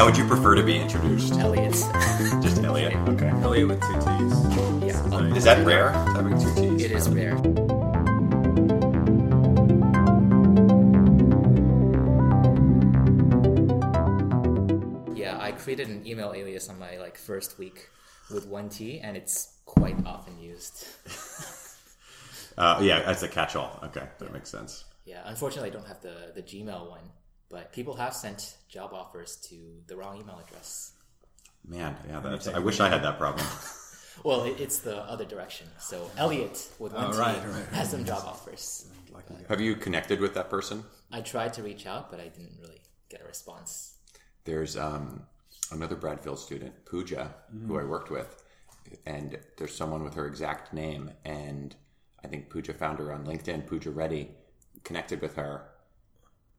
How would you prefer to be introduced? Elliot. Just Elliot. Okay. Elliot with two T's. yeah, Is that rare? Having two T's. it is rare. Yeah, I created an email alias on my like first week with one T, and it's quite often used. Uh, yeah, that's a catch-all. Okay, that makes sense. Yeah, unfortunately, I don't have the the Gmail one, but people have sent job offers to the wrong email address. Man, yeah, that's. I wish I had that problem. Well, it, it's the other direction. So Elliot with one Oh, T right, right, has some job offers. Have you connected with that person? I tried to reach out, but I didn't really get a response. There's um, another Bradfield student, Pooja, who I worked with, and there's someone with her exact name, and I think Pooja found her on LinkedIn. Pooja Reddy connected with her.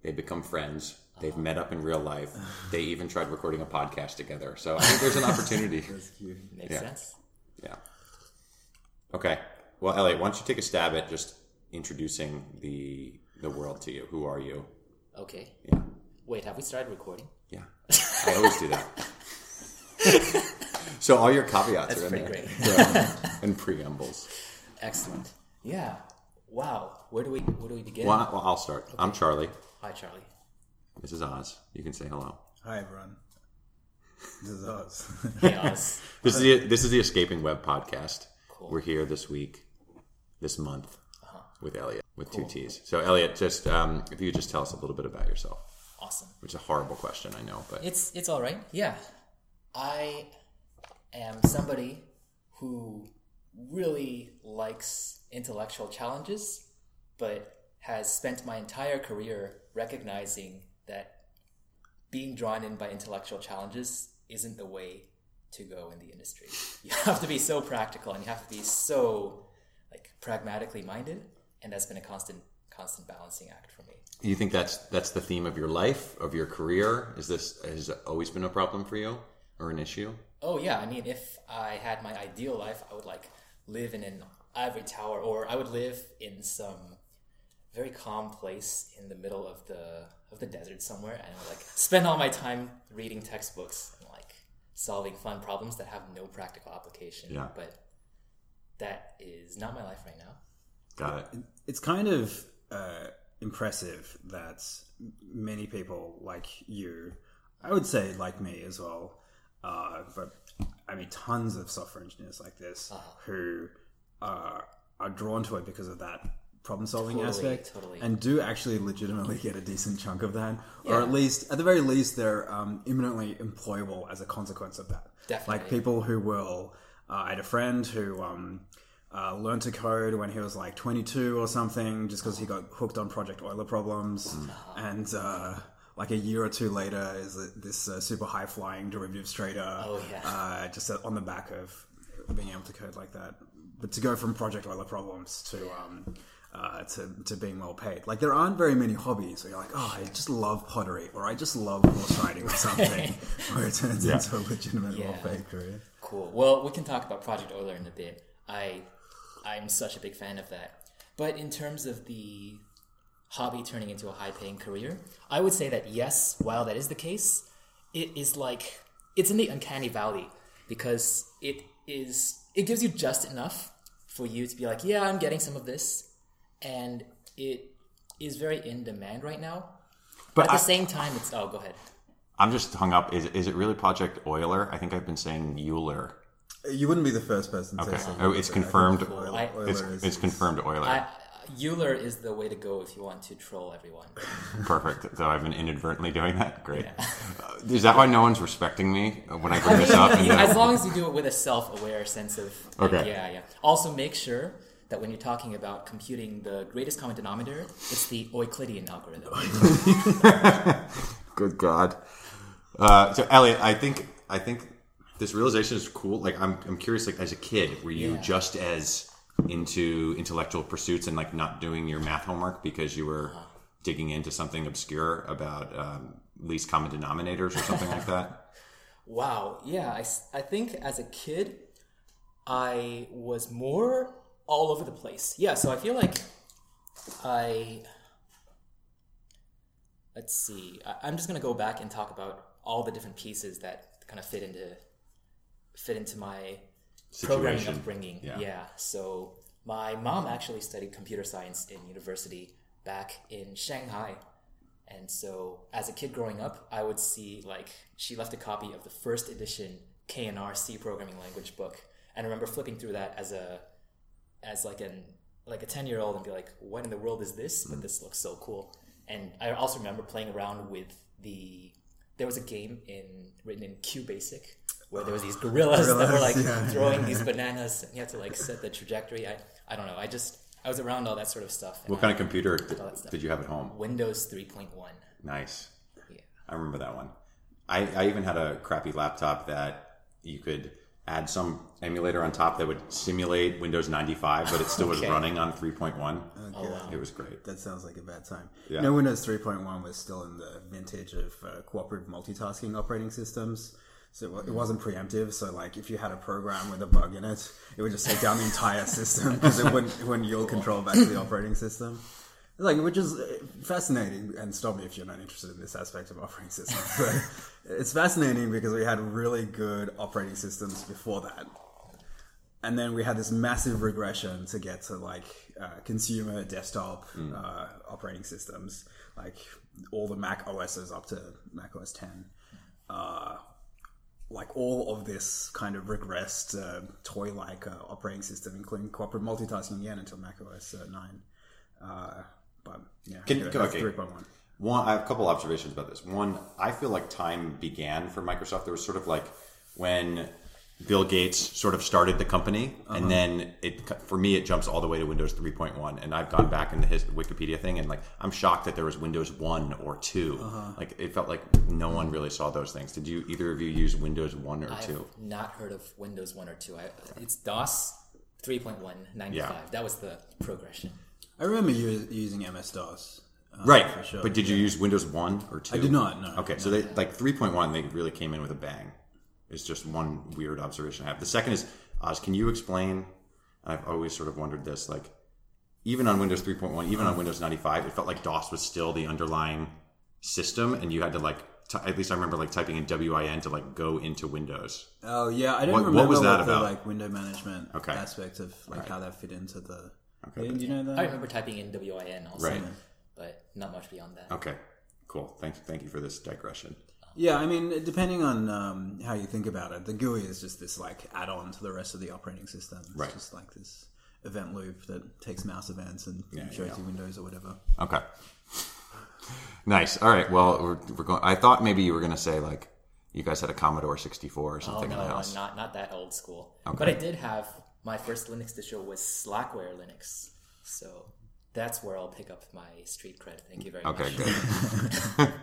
They become friends. They've uh-huh. met up in real life. They even tried recording a podcast together. So I think there's an opportunity. Makes Yeah. sense. Yeah. Okay. Well, Elliot, why don't you take a stab at just introducing the the world to you? Who are you? Okay. Yeah. Wait, have we started recording? Yeah. I always do that. so all your caveats That's are in there. great. Yeah. and preambles. Excellent. Yeah. Wow. Where do we where do we begin? Well, I- well, I'll start. I'm Charlie. Hi, Charlie. This is Oz. You can say hello. Hi everyone. This is us. Hey, Oz. This is the this is the Escaping Web podcast. Cool. We're here this week, this month, with Elliot with two T's. So Elliot, just um, if you could just tell us a little bit about yourself, awesome. which is a horrible question, I know, but It's it's all right. Yeah, I am somebody who really likes intellectual challenges, but has spent my entire career recognizing that being drawn in by intellectual challenges isn't the way to go in the industry. You have to be so practical and you have to be so like pragmatically minded, and that's been a constant constant balancing act for me. you think that's that's the theme of your life, of your career? Is this has always been a problem for you or an issue? Oh yeah, I mean, if I had my ideal life, I would like live in an ivory tower, or I would live in some very calm place in the middle of the of the desert somewhere, and like spend all my time reading textbooks and like solving fun problems that have no practical application. Yeah. But that is not my life right now. Got it. it's kind of uh, impressive that many people like you, I would say like me as well, uh, but I mean tons of software engineers like this who are are drawn to it because of that problem solving Totally, aspect totally. and do actually legitimately get a decent chunk of that or at least at the very least they're um, imminently employable as a consequence of that Definitely. like people who will uh, i had a friend who um, uh, learned to code when he was like 22 or something just because he got hooked on project euler problems and uh, like a year or two later is this uh, super high flying derivatives trader Oh, yeah. uh, just on the back of being able to code like that but to go from project euler problems to um, uh, to, to being well paid. Like there aren't very many hobbies where you're like, oh, I just love pottery or I just love horse riding or something, where it turns into a legitimate well paid career. Cool. Well, we can talk about Project Euler in a bit. I I'm such a big fan of that. But in terms of the hobby turning into a high paying career, I would say that yes, while that is the case, it is like it's in the uncanny valley because it is it gives you just enough for you to be like, yeah, I'm getting some of this and it is very in demand right now. But At the same time, it's oh, go ahead. I'm just hung up. Is is it really Project Euler? I think I've been saying Euler. You wouldn't be the first person to Okay. say Oh, it's confirmed. Euler- I- Euler It's, is- it's confirmed Euler. I, Euler is the way to go if you want to troll everyone. Perfect. So I've been inadvertently doing that. Great. Uh, is that why no one's respecting me when I bring this up? You- as long as you do it with a self-aware sense of like, Okay. yeah yeah also make sure that when you're talking about computing the greatest common denominator it's the euclidean algorithm Good God. Uh, so Elliot, I think I think this realization is cool. Like I'm I'm curious. Like as a kid, were you Yeah. just as into intellectual pursuits and like not doing your math homework because you were digging into something obscure about um, least common denominators or something like that? wow yeah I I think as a kid i was more all over the place yeah so i feel like i let's see. I, I'm just gonna go back and talk about all the different pieces that kind of fit into fit into my programming upbringing. Yeah. yeah. So my mom actually studied computer science in university back in Shanghai. And so as a kid growing up, I would see like she left a copy of the first edition K&R C programming language book. And I remember flipping through that as a as like an like a 10 year old and be like what in the world is this but mm. this looks so cool and i also remember playing around with the there was a game in written in QBasic where there was these gorillas, that were like yeah. throwing these bananas and you had to like set the trajectory i i don't know i just i was around all that sort of stuff What kind of computer did, did you have at home? windows 3.1 Nice. Yeah. I remember that one. I, I even had a crappy laptop that you could add some emulator on top that would simulate Windows 95, but it still was running on 3.1. oh wow It was great. That sounds like a bad time. Yeah. No, Windows 3.1 was still in the vintage of uh, cooperative multitasking operating systems. So it it wasn't preemptive. So, like, if you had a program with a bug in it, it would just take down the entire system because it wouldn't, it wouldn't yield control back to the operating system. Like, which is uh, fascinating. And stop me if you're not interested in this aspect of operating systems. But it's fascinating because we had really good operating systems before that and then we had this massive regression to get to like uh, consumer desktop uh, operating systems, like all the Mac OSs up to Mac OS 10. Uh, like all of this kind of regressed uh, toy-like uh, operating system, including cooperative multitasking again until Mac OS uh, 9. But yeah, Can- anyway, that's okay. 3.1. One, I have a couple observations about this. One, I feel like time began for Microsoft. There was sort of like when Bill Gates sort of started the company, and uh-huh. then it for me it jumps all the way to Windows 3.1. And I've gone back in the his, Wikipedia thing, and like I'm shocked that there was Windows 1 or 2. Uh-huh. Like it felt like no one really saw those things. Did you either of you use Windows 1 or 2? i've not heard of windows 1 or 2 I, it's dos 3.1 95 Yeah. that was the progression I remember u- using MS DOS. uh, Right, for sure. but did you use Windows 1 or 2? I did not, no. Okay, so they like 3.1 they really came in with a bang. It's just one weird observation I have. The second is Oz, can you explain I've always sort of wondered this like even on Windows 3.1, even on Windows 95, it felt like DOS was still the underlying system and you had to like t- at least I remember like typing in WIN to like go into Windows. Oh yeah, I don't What- what was that what the about? like window management Okay. aspect of like how that fit into the. Okay. Do you know that? i remember typing in win also Right. but not much beyond that Okay. Cool. Thank thank you for this digression. Yeah, I mean, depending on um, how you think about it, the GUI is just this like add-on to the rest of the operating system. It's Right. just like this event loop that takes mouse events and Yeah, shows yeah. you windows or whatever. Okay. Nice. All right. Well, we're, we're going. I thought maybe you were going to say like you guys had a Commodore 64 or Oh something no, in the house. not not that old school. Okay. But I did have my first Linux distro was Slackware Linux, so that's where I'll pick up my street cred. Thank you very Okay, much. good.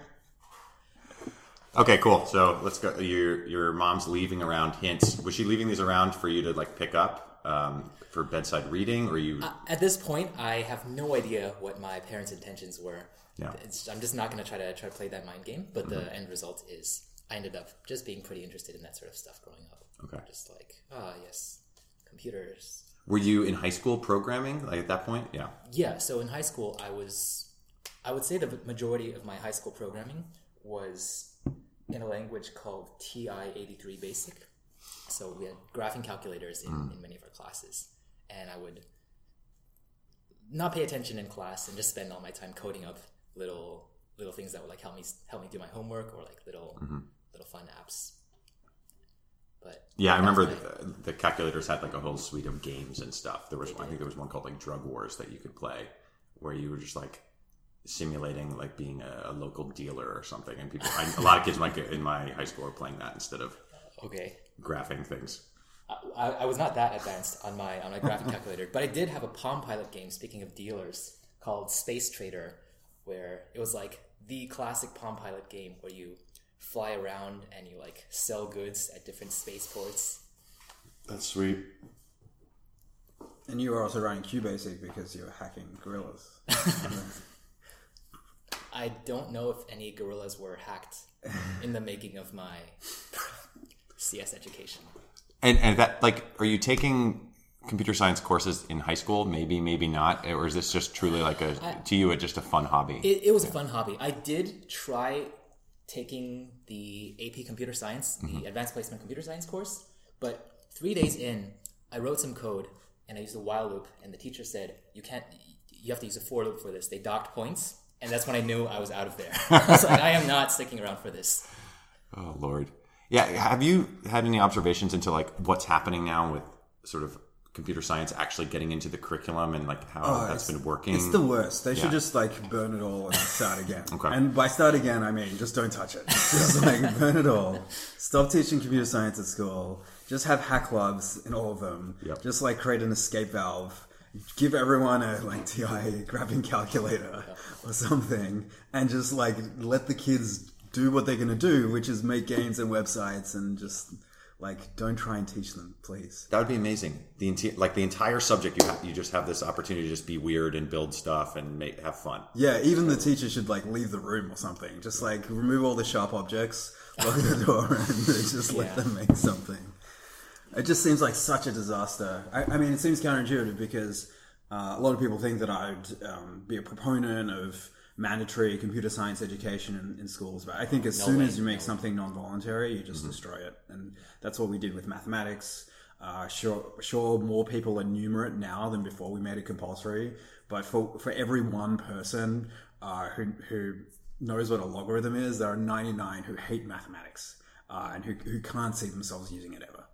okay, cool. So let's go. Your your mom's leaving around hints. Was she leaving these around for you to like pick up um, for bedside reading, or you? At this point, I have no idea what my parents' intentions were. Yeah. It's, I'm just not going to try to try to play that mind game. But Mm-hmm. the end result is I ended up just being pretty interested in that sort of stuff growing up. Okay. Just like ah yes, computers. Were you in high school programming like at that point? Yeah. Yeah, so in high school, I was, I would say the majority of my high school programming was in a language called TI-83 Basic. So we had graphing calculators in, mm. in many of our classes, and I would not pay attention in class and just spend all my time coding up little little things that would like help me help me do my homework or like little mm-hmm. little fun apps. But Yeah, I remember the, uh, the calculators had like a whole suite of games and stuff. There was, I think, there was one called like Drug Wars that you could play, where you were just like simulating like being a, a local dealer or something. And people, I, a lot of kids might get in my high school were playing that instead of okay. graphing things. I, I was not that advanced on my on my graphic calculator, but I did have a Palm Pilot game. Speaking of dealers, called Space Trader, where it was like the classic Palm Pilot game where you fly around and you like sell goods at different spaceports. That's sweet. And you were also running QBasic because you were hacking gorillas. I don't know if any gorillas were hacked in the making of my CS education. And and that like, are you taking computer science courses in high school? Maybe, maybe not. Or is this just truly like a to you, a, just a fun hobby? It, it was a fun hobby. I did try taking the AP Computer Science, the mm-hmm. Advanced Placement Computer Science course, but three days in, I wrote some code and I used a while loop, and the teacher said, "You can't. You have to use a for loop for this." They docked points, and that's when I knew I was out of there. I was like, "I am not sticking around for this." Oh Lord. Yeah. Have you had any observations into like what's happening now with sort of computer science actually getting into the curriculum and like how oh, that's been working? It's the worst. They should just like burn it all and start again. Okay. And by start again, I mean just don't touch it. Just like burn it all. Stop teaching computer science at school. Just have hack clubs in all of them. Yep. Just like create an escape valve. Give everyone a like TI graphing calculator or something, and just like let the kids do what they're gonna do, which is make games and websites, and just like don't try and teach them, please. That would be amazing. The enti- like the entire subject, you have, you just have this opportunity to just be weird and build stuff and make have fun. Yeah, even the teacher should like leave the room or something. Just like remove all the sharp objects, lock the door, and just let Yeah. them make something. It just seems like such a disaster. I, I mean, it seems counterintuitive because uh, a lot of people think that I'd um, be a proponent of mandatory computer science education in, in schools, but I think as soon way, as you make something non-voluntary, you just destroy it, and that's what we did with mathematics. Uh, sure, sure, more people are numerate now than before we made it compulsory, but for for every one person uh, who who knows what a logarithm is, there are 99 who hate mathematics uh, and who, who can't see themselves using it ever.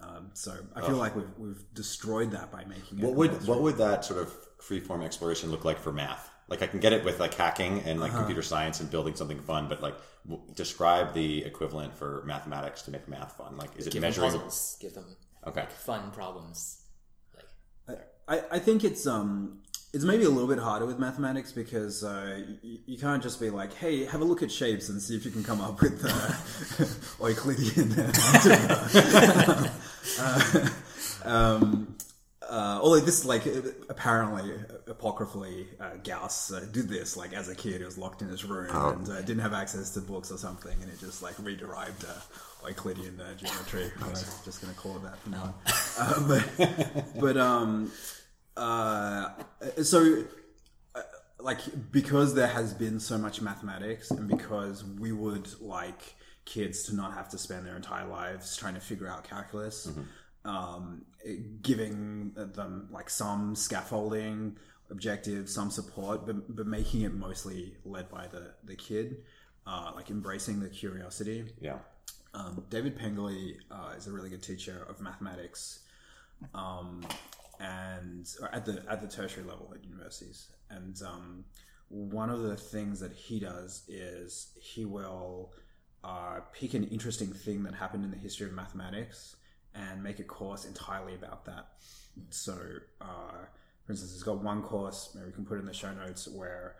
Um, so I feel like we've, we've destroyed that by making it. What would what would that sort of freeform exploration look like for math? Like I can get it with like hacking and like computer science and building something fun, but like w- describe the equivalent for mathematics to make math fun. Like is it Give them measuring? puzzles. Give them Okay. like, fun problems. Like I, I think it's um it's maybe a little bit harder with mathematics because uh, you, you can't just be like, hey, have a look at shapes and see if you can come up with uh, Euclidean uh, um, uh, although this, like, apparently, apocryphally, uh, Gauss uh, did this, like, as a kid. He was locked in his room and uh, didn't have access to books or something, and it just, like, rederived uh, Euclidean uh, geometry. I'm just going to call it that for now. Uh, but, but, um, uh, so uh, like because there has been so much mathematics and because we would like kids to not have to spend their entire lives trying to figure out calculus um, giving them like some scaffolding objectives some support but, but making it mostly led by the, the kid uh, like embracing the curiosity Yeah. um, David Pengelley uh, is a really good teacher of mathematics, um, and at the at the tertiary level at universities. And um, one of the things that he does is he will uh, pick an interesting thing that happened in the history of mathematics and make a course entirely about that. So, uh, for instance, he's got one course, maybe we can put in the show notes, where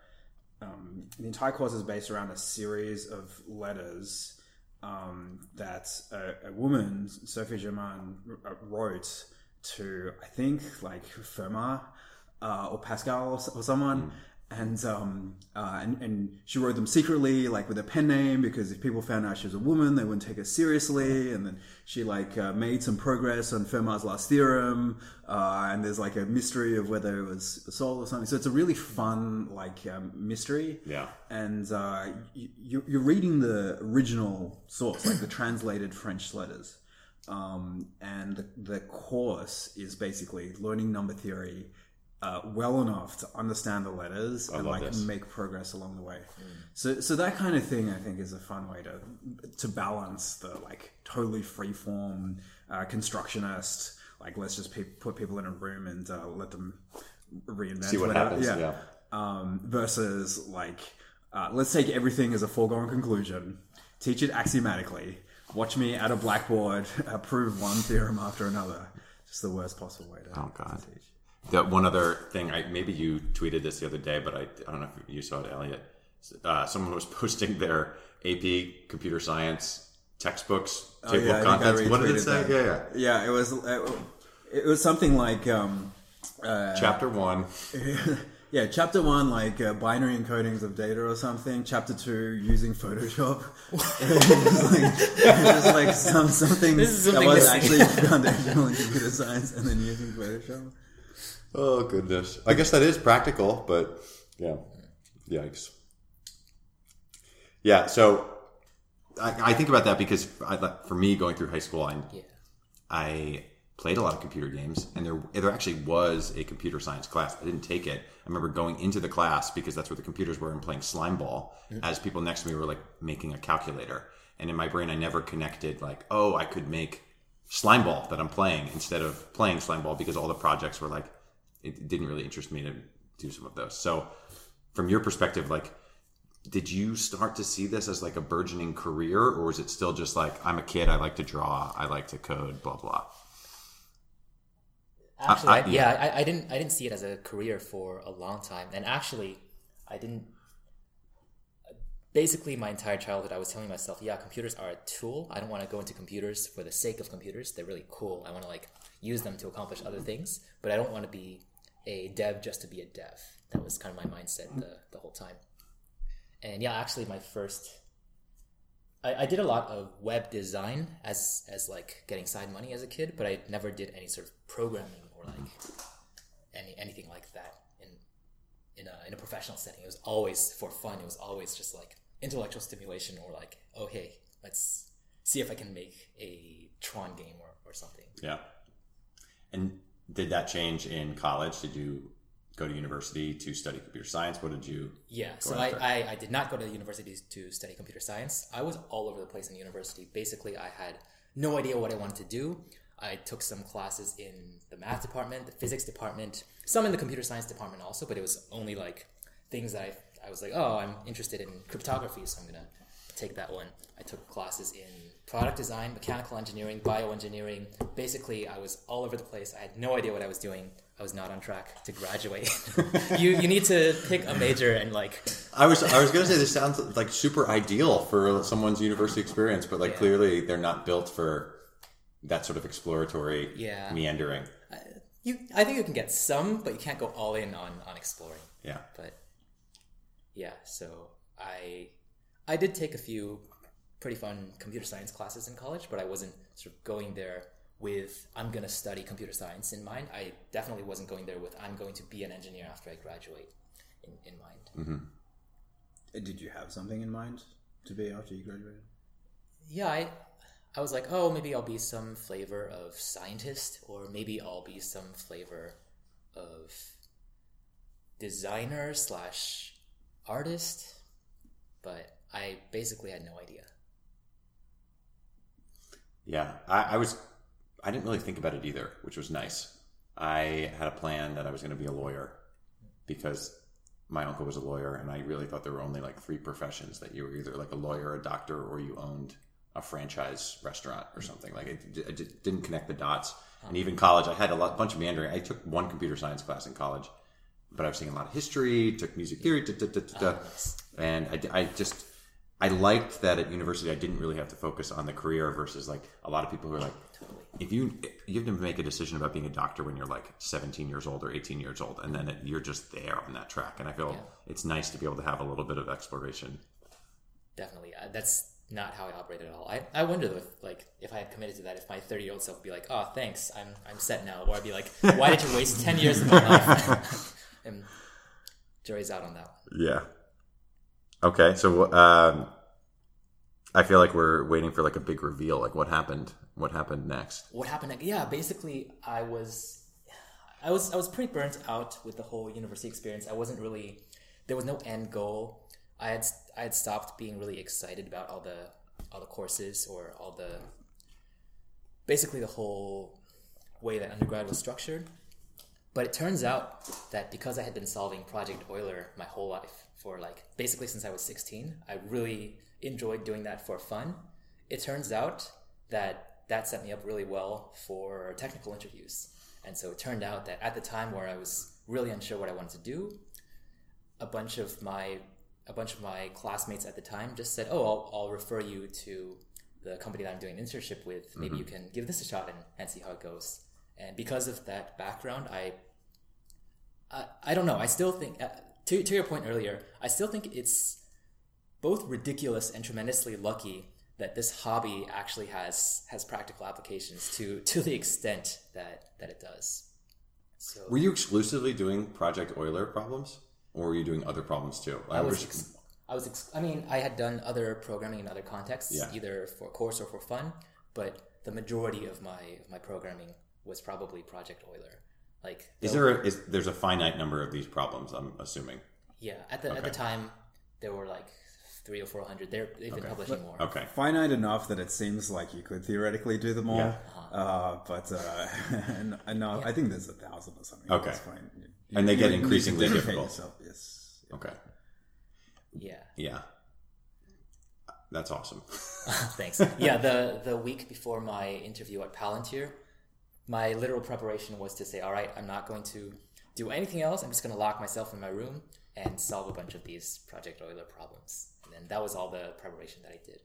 um, the entire course is based around a series of letters um, that a, a woman, Sophie Germain, wrote to, I think, like Fermat uh, or Pascal or, or someone. And, um, uh, and and she wrote them secretly, like with a pen name, because if people found out she was a woman, they wouldn't take her seriously. And then she like uh, made some progress on Fermat's last theorem, uh, and there's like a mystery of whether it was solved or something. So it's a really fun like um, mystery Yeah. and uh, you, you're reading the original source, like the translated French letters. Um, and the, the course is basically learning number theory uh, well enough to understand the letters and like this. make progress along the way. So, so that kind of thing, I think, is a fun way to to balance the like totally freeform uh, constructionist. Like, let's just pe- put people in a room and uh, let them reinvent See what whatever. happens. Yeah. Um, versus like, uh, let's take everything as a foregone conclusion, teach it axiomatically, watch me at a blackboard prove one theorem after another. Just the worst possible way to, Oh, God. to teach. The one other thing, I maybe you tweeted this the other day, but I, I don't know if you saw it, Elliot. Uh, someone was posting their AP computer science textbooks, table Oh, yeah, of contents. What did it say? that. Yeah, yeah. Yeah, it was it, it was something like um, uh, Chapter one. Yeah, chapter one, like uh, binary encodings of data or something. Chapter two, using Photoshop. it's like, it's just like some, something This is that was missing. actually foundational in computer science and then using Photoshop. Oh goodness! I guess that is practical, but yeah, yikes. Yeah, so I, I think about that because I, for me, going through high school, I Yeah. I played a lot of computer games, and there there actually was a computer science class. I didn't take it. I remember going into the class because that's where the computers were and playing slime ball. As people next to me were like making a calculator, and in my brain, I never connected like, oh, I could make slime ball that I'm playing instead of playing slime ball because all the projects were like, it didn't really interest me to do some of those. So, from your perspective, like. Did you start to see this as like a burgeoning career, or is it still just like I'm a kid, I like to draw, I like to code, blah blah? Actually, I- I, yeah, I, I didn't I didn't see it as a career for a long time, and actually, I didn't. Basically, my entire childhood, I was telling myself, "Yeah, computers are a tool. I don't want to go into computers for the sake of computers. They're really cool. I want to like use them to accomplish other things, but I don't want to be a dev just to be a dev." That was kind of my mindset the the whole time. And yeah, actually, my first I, I did a lot of web design as as like getting side money as a kid, but I never did any sort of programming or like any anything like that in in a in a professional setting. It was always for fun. It was always just like intellectual stimulation or like, oh hey, let's see if I can make a Tron game or, or something. Yeah. And did that change in college? Did you go to university to study computer science? What did you? Yeah, so I, I, I did not go to university to study computer science. I was all over the place in university. Basically, I had no idea what I wanted to do. I took some classes in the math department, the physics department, some in the computer science department also, but it was only like things that I, I was like, oh, I'm interested in cryptography, so I'm going to take that one. I took classes in product design, mechanical engineering, bioengineering. Basically, I was all over the place. I had no idea what I was doing. I was not on track to graduate. you you need to pick a major and like I was I was gonna say this sounds like super ideal for someone's university experience, but like Yeah. clearly they're not built for that sort of exploratory Yeah. meandering. you I think you can get some, but you can't go all in on on exploring. Yeah. But yeah, so I I did take a few pretty fun computer science classes in college, but I wasn't sort of going there with I'm going to study computer science in mind. I definitely wasn't going there with I'm going to be an engineer after I graduate in, in mind. Uh, Did you have something in mind to be after you graduated? Yeah, I I was like, oh, maybe I'll be some flavor of scientist, or maybe I'll be some flavor of designer slash artist. But I basically had no idea. Yeah, I, I was. I didn't really think about it either, which was nice. I had a plan that I was going to be a lawyer because my uncle was a lawyer, and I really thought there were only like three professions that you were either like a lawyer, a doctor, or you owned a franchise restaurant or something. Like it, I just didn't connect the dots. And even college, I had a lot, bunch of meandering. I took one computer science class in college, but I was taking a lot of history, took music theory, da, da, da, da. Oh, and I, I just I liked that at university I didn't really have to focus on the career versus like a lot of people who are like, if you you have to make a decision about being a doctor when you're like 17 years old or 18 years old, and then it, you're just there on that track. And I feel it's nice to be able to have a little bit of exploration. Definitely, uh, that's not how I operate at all. I, I wonder if like if I had committed to that, if my thirty year old self would be like, oh, thanks, I'm I'm set now, or I'd be like, why did you waste ten years of my life? and jury's out on that one. Yeah. Okay, so um, I feel like we're waiting for like a big reveal. Like what happened? What happened next? what happened yeah basically i was i was i was pretty burnt out with the whole university experience i wasn't really there was no end goal i had i had stopped being really excited about all the all the courses or all the basically the whole way that undergrad was structured but it turns out that because i had been solving project euler my whole life for like basically since i was 16 i really enjoyed doing that for fun it turns out that that set me up really well for technical interviews. And so it turned out that at the time where I was really unsure what I wanted to do, a bunch of my a bunch of my classmates at the time just said, "Oh, I'll, I'll refer you to the company that I'm doing an internship with. Maybe you can give this a shot and, and see how it goes." And because of that background, I I, I don't know. I still think, uh, to, to your point earlier, I still think it's both ridiculous and tremendously lucky that this hobby actually has has practical applications to to the extent that that it does. So Were you exclusively doing Project Euler problems, or were you doing other problems too? I was, ex- I was, ex- I mean, I had done other programming in other contexts, Yeah. either for course or for fun, but the majority of my of my programming was probably Project Euler. Like, is there a, is there's a finite number of these problems? I'm assuming. Yeah, at the at the time, there were like three or four hundred. They're they've been publishing more. Okay. Finite enough that it seems like you could theoretically do them all. Yeah. Uh, but uh, and, and no, I think there's a thousand or something. Okay. At this point. You- And they you get need increasingly difficult. yourself, Yes. Okay. Yeah, Yeah. That's awesome. thanks. Yeah, the the week before my interview at Palantir, my literal preparation was to say, all right, I'm not going to do anything else. I'm just going to lock myself in my room and solve a bunch of these Project Euler problems. And then that was all the preparation that I did.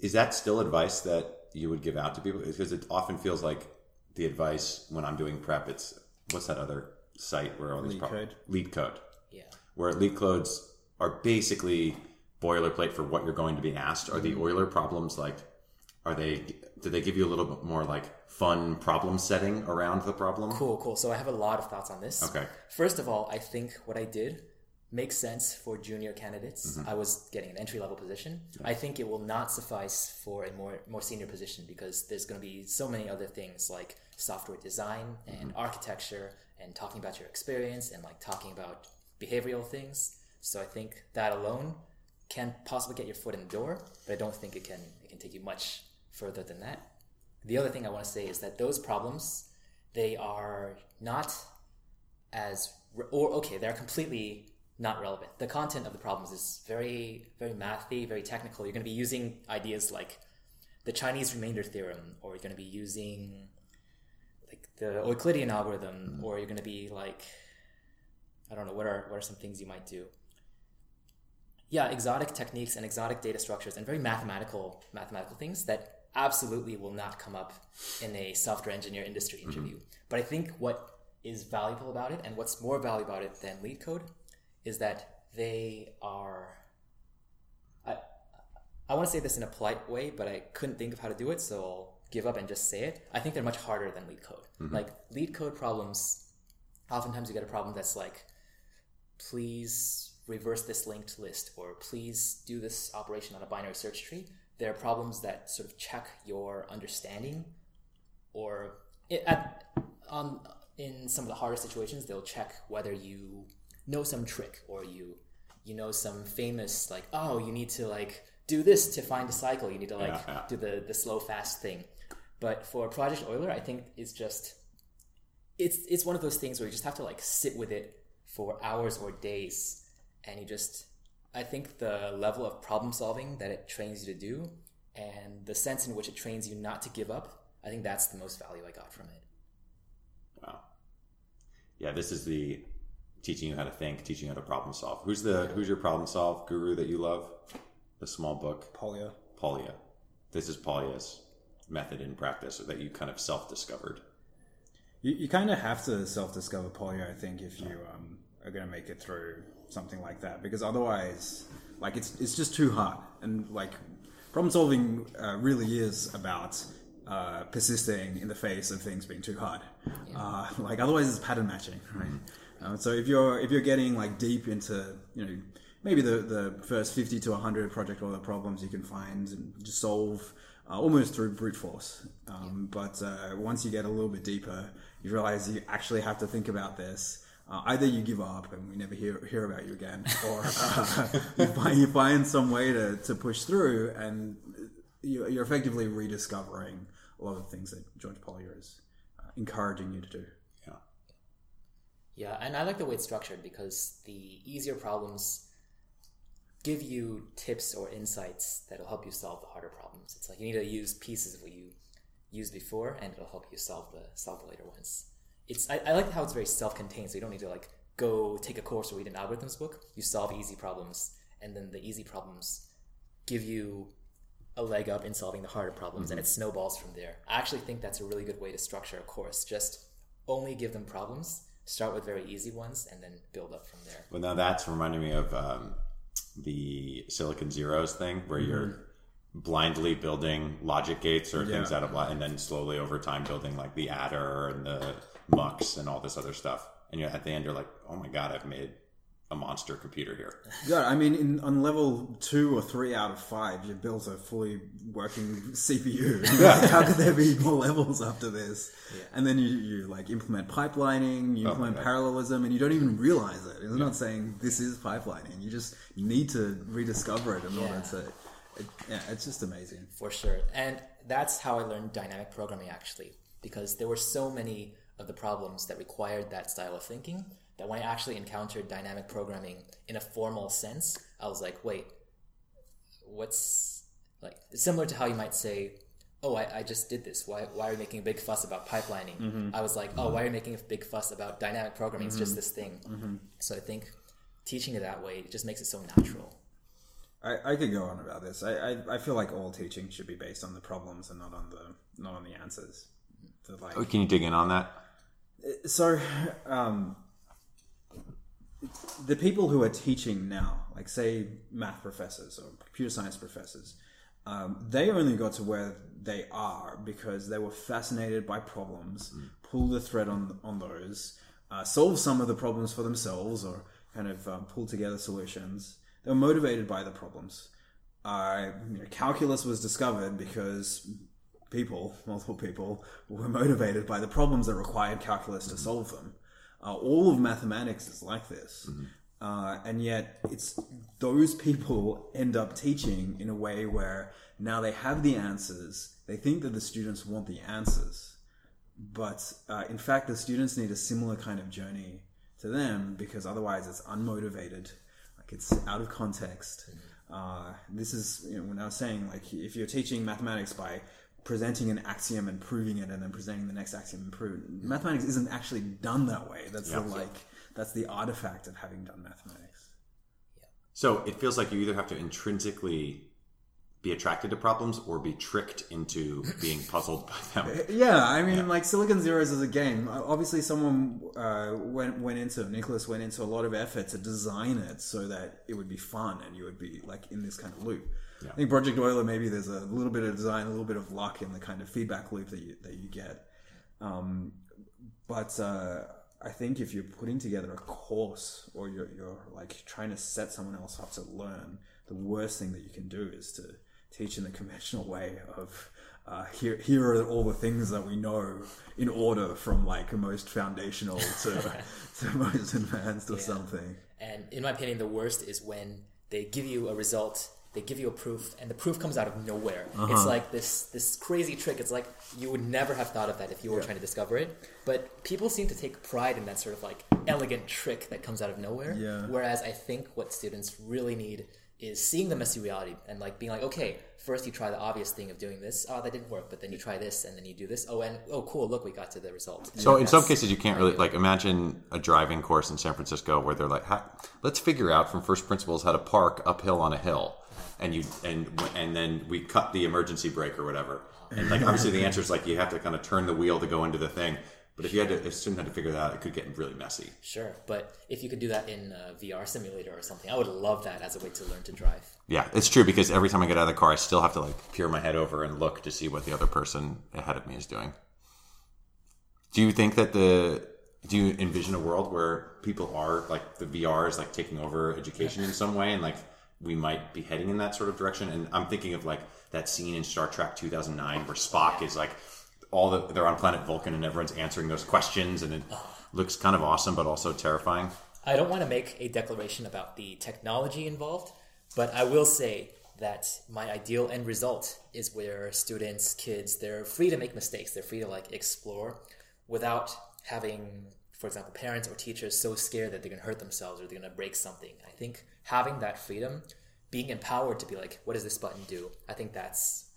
Is that still advice that you would give out to people? Because it often feels like the advice when I'm doing prep, it's what's that other site where all these LeetCode? lead code, Yeah. where LeetCodes are basically boilerplate for what you're going to be asked. Are the mm-hmm. Euler problems like? Are they? Do they give you a little bit more like fun problem setting around the problem? Cool, cool. So I have a lot of thoughts on this. Okay. First of all, I think what I did makes sense for junior candidates. Mm-hmm. I was getting an entry level position. I think it will not suffice for a more more senior position because there's going to be so many other things like software design and mm-hmm. architecture and talking about your experience and like talking about behavioral things. So I think that alone can possibly get your foot in the door, but I don't think it can it can take you much further than that. The other thing I want to say is that those problems they are not as re- or okay they're completely not relevant. The content of the problems is very very mathy very technical. You're going to be using ideas like the chinese remainder theorem or you're going to be using like the euclidean algorithm mm. or you're going to be like i don't know what are what are some things you might do? Yeah exotic techniques and exotic data structures and very mathematical mathematical things that absolutely will not come up in a software engineer industry mm-hmm. interview. But i think what is valuable about it and what's more valuable about it than LeetCode is that they are i i want to say this in a polite way but i couldn't think of how to do it so i'll give up and just say it. I think they're much harder than LeetCode. Mm-hmm. Like LeetCode problems oftentimes you get a problem that's like please reverse this linked list or please do this operation on a binary search tree there are problems that sort of check your understanding or it, at, on, in some of the harder situations they'll check whether you know some trick or you you know some famous like oh you need to like do this to find a cycle you need to like Yeah, yeah. do the the slow fast thing but for project euler i think it's just it's it's one of those things where you just have to like sit with it for hours or days and you just i think the level of problem solving that it trains you to do and the sense in which it trains you not to give up i think that's the most value i got from it Wow. Yeah, this is the teaching you how to think, teaching you how to problem solve. Who's the who's your problem solve guru that you love? The small book, Polya. Polya. This is Polya's method in practice that you kind of self discovered. You, you kind of have to self discover Polya, I think, if you um, are going to make it through something like that, because otherwise, like it's it's just too hard, and like problem solving uh, really is about uh, persisting in the face of things being too hard. Uh, like otherwise, it's pattern matching, right? Um, so if you're if you're getting like deep into you know maybe the the first fifty to hundred Project Euler problems you can find and just solve uh, almost through brute force. Um, But uh, once you get a little bit deeper, you realize you actually have to think about this. Uh, either you give up and we never hear hear about you again, or uh, you find you find some way to, to push through, and you- you're effectively rediscovering a lot of the things that George Polya is uh, encouraging you to do. Yeah. Yeah, and I like the way it's structured because the easier problems give you tips or insights that'll help you solve the harder problems. It's like you need to use pieces of what you used before, and it'll help you solve the solve the later ones. It's I, I like how it's very self-contained, so you don't need to like go take a course or read an algorithms book. You solve easy problems, and then the easy problems give you a leg up in solving the harder problems, and it snowballs from there. I actually think that's a really good way to structure a course. Just only give them problems start with very easy ones and then build up from there. Well, now that's reminding me of um, the Silicon Zeroes thing, where you're blindly building logic gates or things out of and then slowly over time building like the adder and the mux and all this other stuff. And you're at the end, you're like, oh my god, I've made a monster computer here. Yeah, I mean, in, on level two or three out of five, you built a fully working CPU. like, How could there be more levels after this? And then you, you like implement pipelining, you Oh my implement parallelism, and you don't even realize it. It's not saying this is pipelining. You just need to rediscover it in order to. It, yeah, it's just amazing. For sure. And that's how I learned dynamic programming actually, because there were so many of the problems that required that style of thinking that when I actually encountered dynamic programming in a formal sense, I was like, wait, what's like similar to how you might say, oh, I, I just did this. Why, why are you making a big fuss about pipelining? Mm-hmm. I was like, oh, why are you making a big fuss about dynamic programming? It's just mm-hmm. this thing. Mm-hmm. So I think teaching it that way it just makes it so natural. I, I could go on about this. I, I, I feel like all teaching should be based on the problems and not on the not on the answers. The, like, Oh, Can you dig in on that? So um, the people who are teaching now like say math professors or computer science professors um, they only got to where they are because they were fascinated by problems pull the thread on on those uh, solve some of the problems for themselves or kind of um, pull together solutions. They were motivated by the problems. Uh, you know, calculus was discovered because people, multiple people, were motivated by the problems that required calculus to solve them. Uh, all of mathematics is like this. Uh, and yet, it's those people end up teaching in a way where now they have the answers. They think that the students want the answers, but uh, in fact, the students need a similar kind of journey to them because otherwise, it's unmotivated. Like it's out of context. Uh, this is you know, when I was saying like if you're teaching mathematics by presenting an axiom and proving it, and then presenting the next axiom and proving mathematics isn't actually done that way. That's the like that's the artifact of having done mathematics. So it feels like you either have to intrinsically be attracted to problems or be tricked into being puzzled by them. Yeah, I mean, like Silicon Zeroes is a game. Obviously, someone uh, went went into Nicholas went into a lot of effort to design it so that it would be fun and you would be like in this kind of loop. I think Project Euler maybe there's a little bit of design, a little bit of luck in the kind of feedback loop that you that you get. Um, but uh, I think if you're putting together a course or you're, you're like trying to set someone else up to learn, the worst thing that you can do is to teach in the conventional way of uh, here, here are all the things that we know in order from like most foundational to, to most advanced or something. And in my opinion, the worst is when they give you a result, they give you a proof, and the proof comes out of nowhere. It's uh-huh. like this this crazy trick. It's like you would never have thought of that if you were trying to discover it. But people seem to take pride in that sort of like elegant trick that comes out of nowhere. Yeah. Whereas I think what students really need is seeing the messy reality and like being like, okay, first you try the obvious thing of doing this. Oh, that didn't work. But then you try this, and then you do this. Oh, and oh, cool. Look, we got to the result. So in some cases, you can't really like imagine a driving course in San Francisco where they're like, "Let's figure out from first principles how to park uphill on a hill," and you and and then we cut the emergency brake or whatever. And like obviously the answer is like you have to kind of turn the wheel to go into the thing. But if you had to, if a student had to figure that out, it could get really messy. Sure, but if you could do that in a VR simulator or something, I would love that as a way to learn to drive. Yeah, it's true because every time I get out of the car, I still have to like peer my head over and look to see what the other person ahead of me is doing. Do you think that the do you envision a world where people are like the VR is like taking over education in some way and like we might be heading in that sort of direction? And I'm thinking of like that scene in Star Trek 2009 where Spock is like all the they're on planet Vulcan and everyone's answering those questions and it looks kind of awesome but also terrifying. I don't want to make a declaration about the technology involved, but I will say that my ideal end result is where students, kids, they're free to make mistakes. They're free to like explore without having, for example, parents or teachers so scared that they're going to hurt themselves or they're going to break something. I think having that freedom, being empowered to be like, what does this button do? I think that's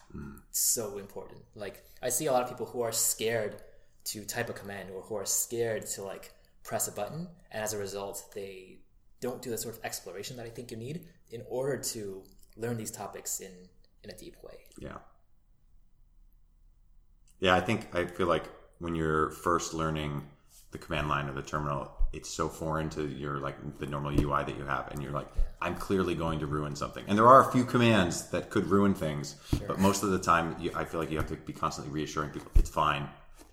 so important. Like I see a lot of people who are scared to type a command or who are scared to like press a button, and as a result, they don't do the sort of exploration that I think you need in order to learn these topics in in a deep way. Yeah. Yeah, I think I feel like when you're first learning the command line or the terminal, it's so foreign to your like the normal UI that you have, and you're like, I'm clearly going to ruin something. And there are a few commands that could ruin things, but most of the time, you, I feel like you have to be constantly reassuring people it's fine,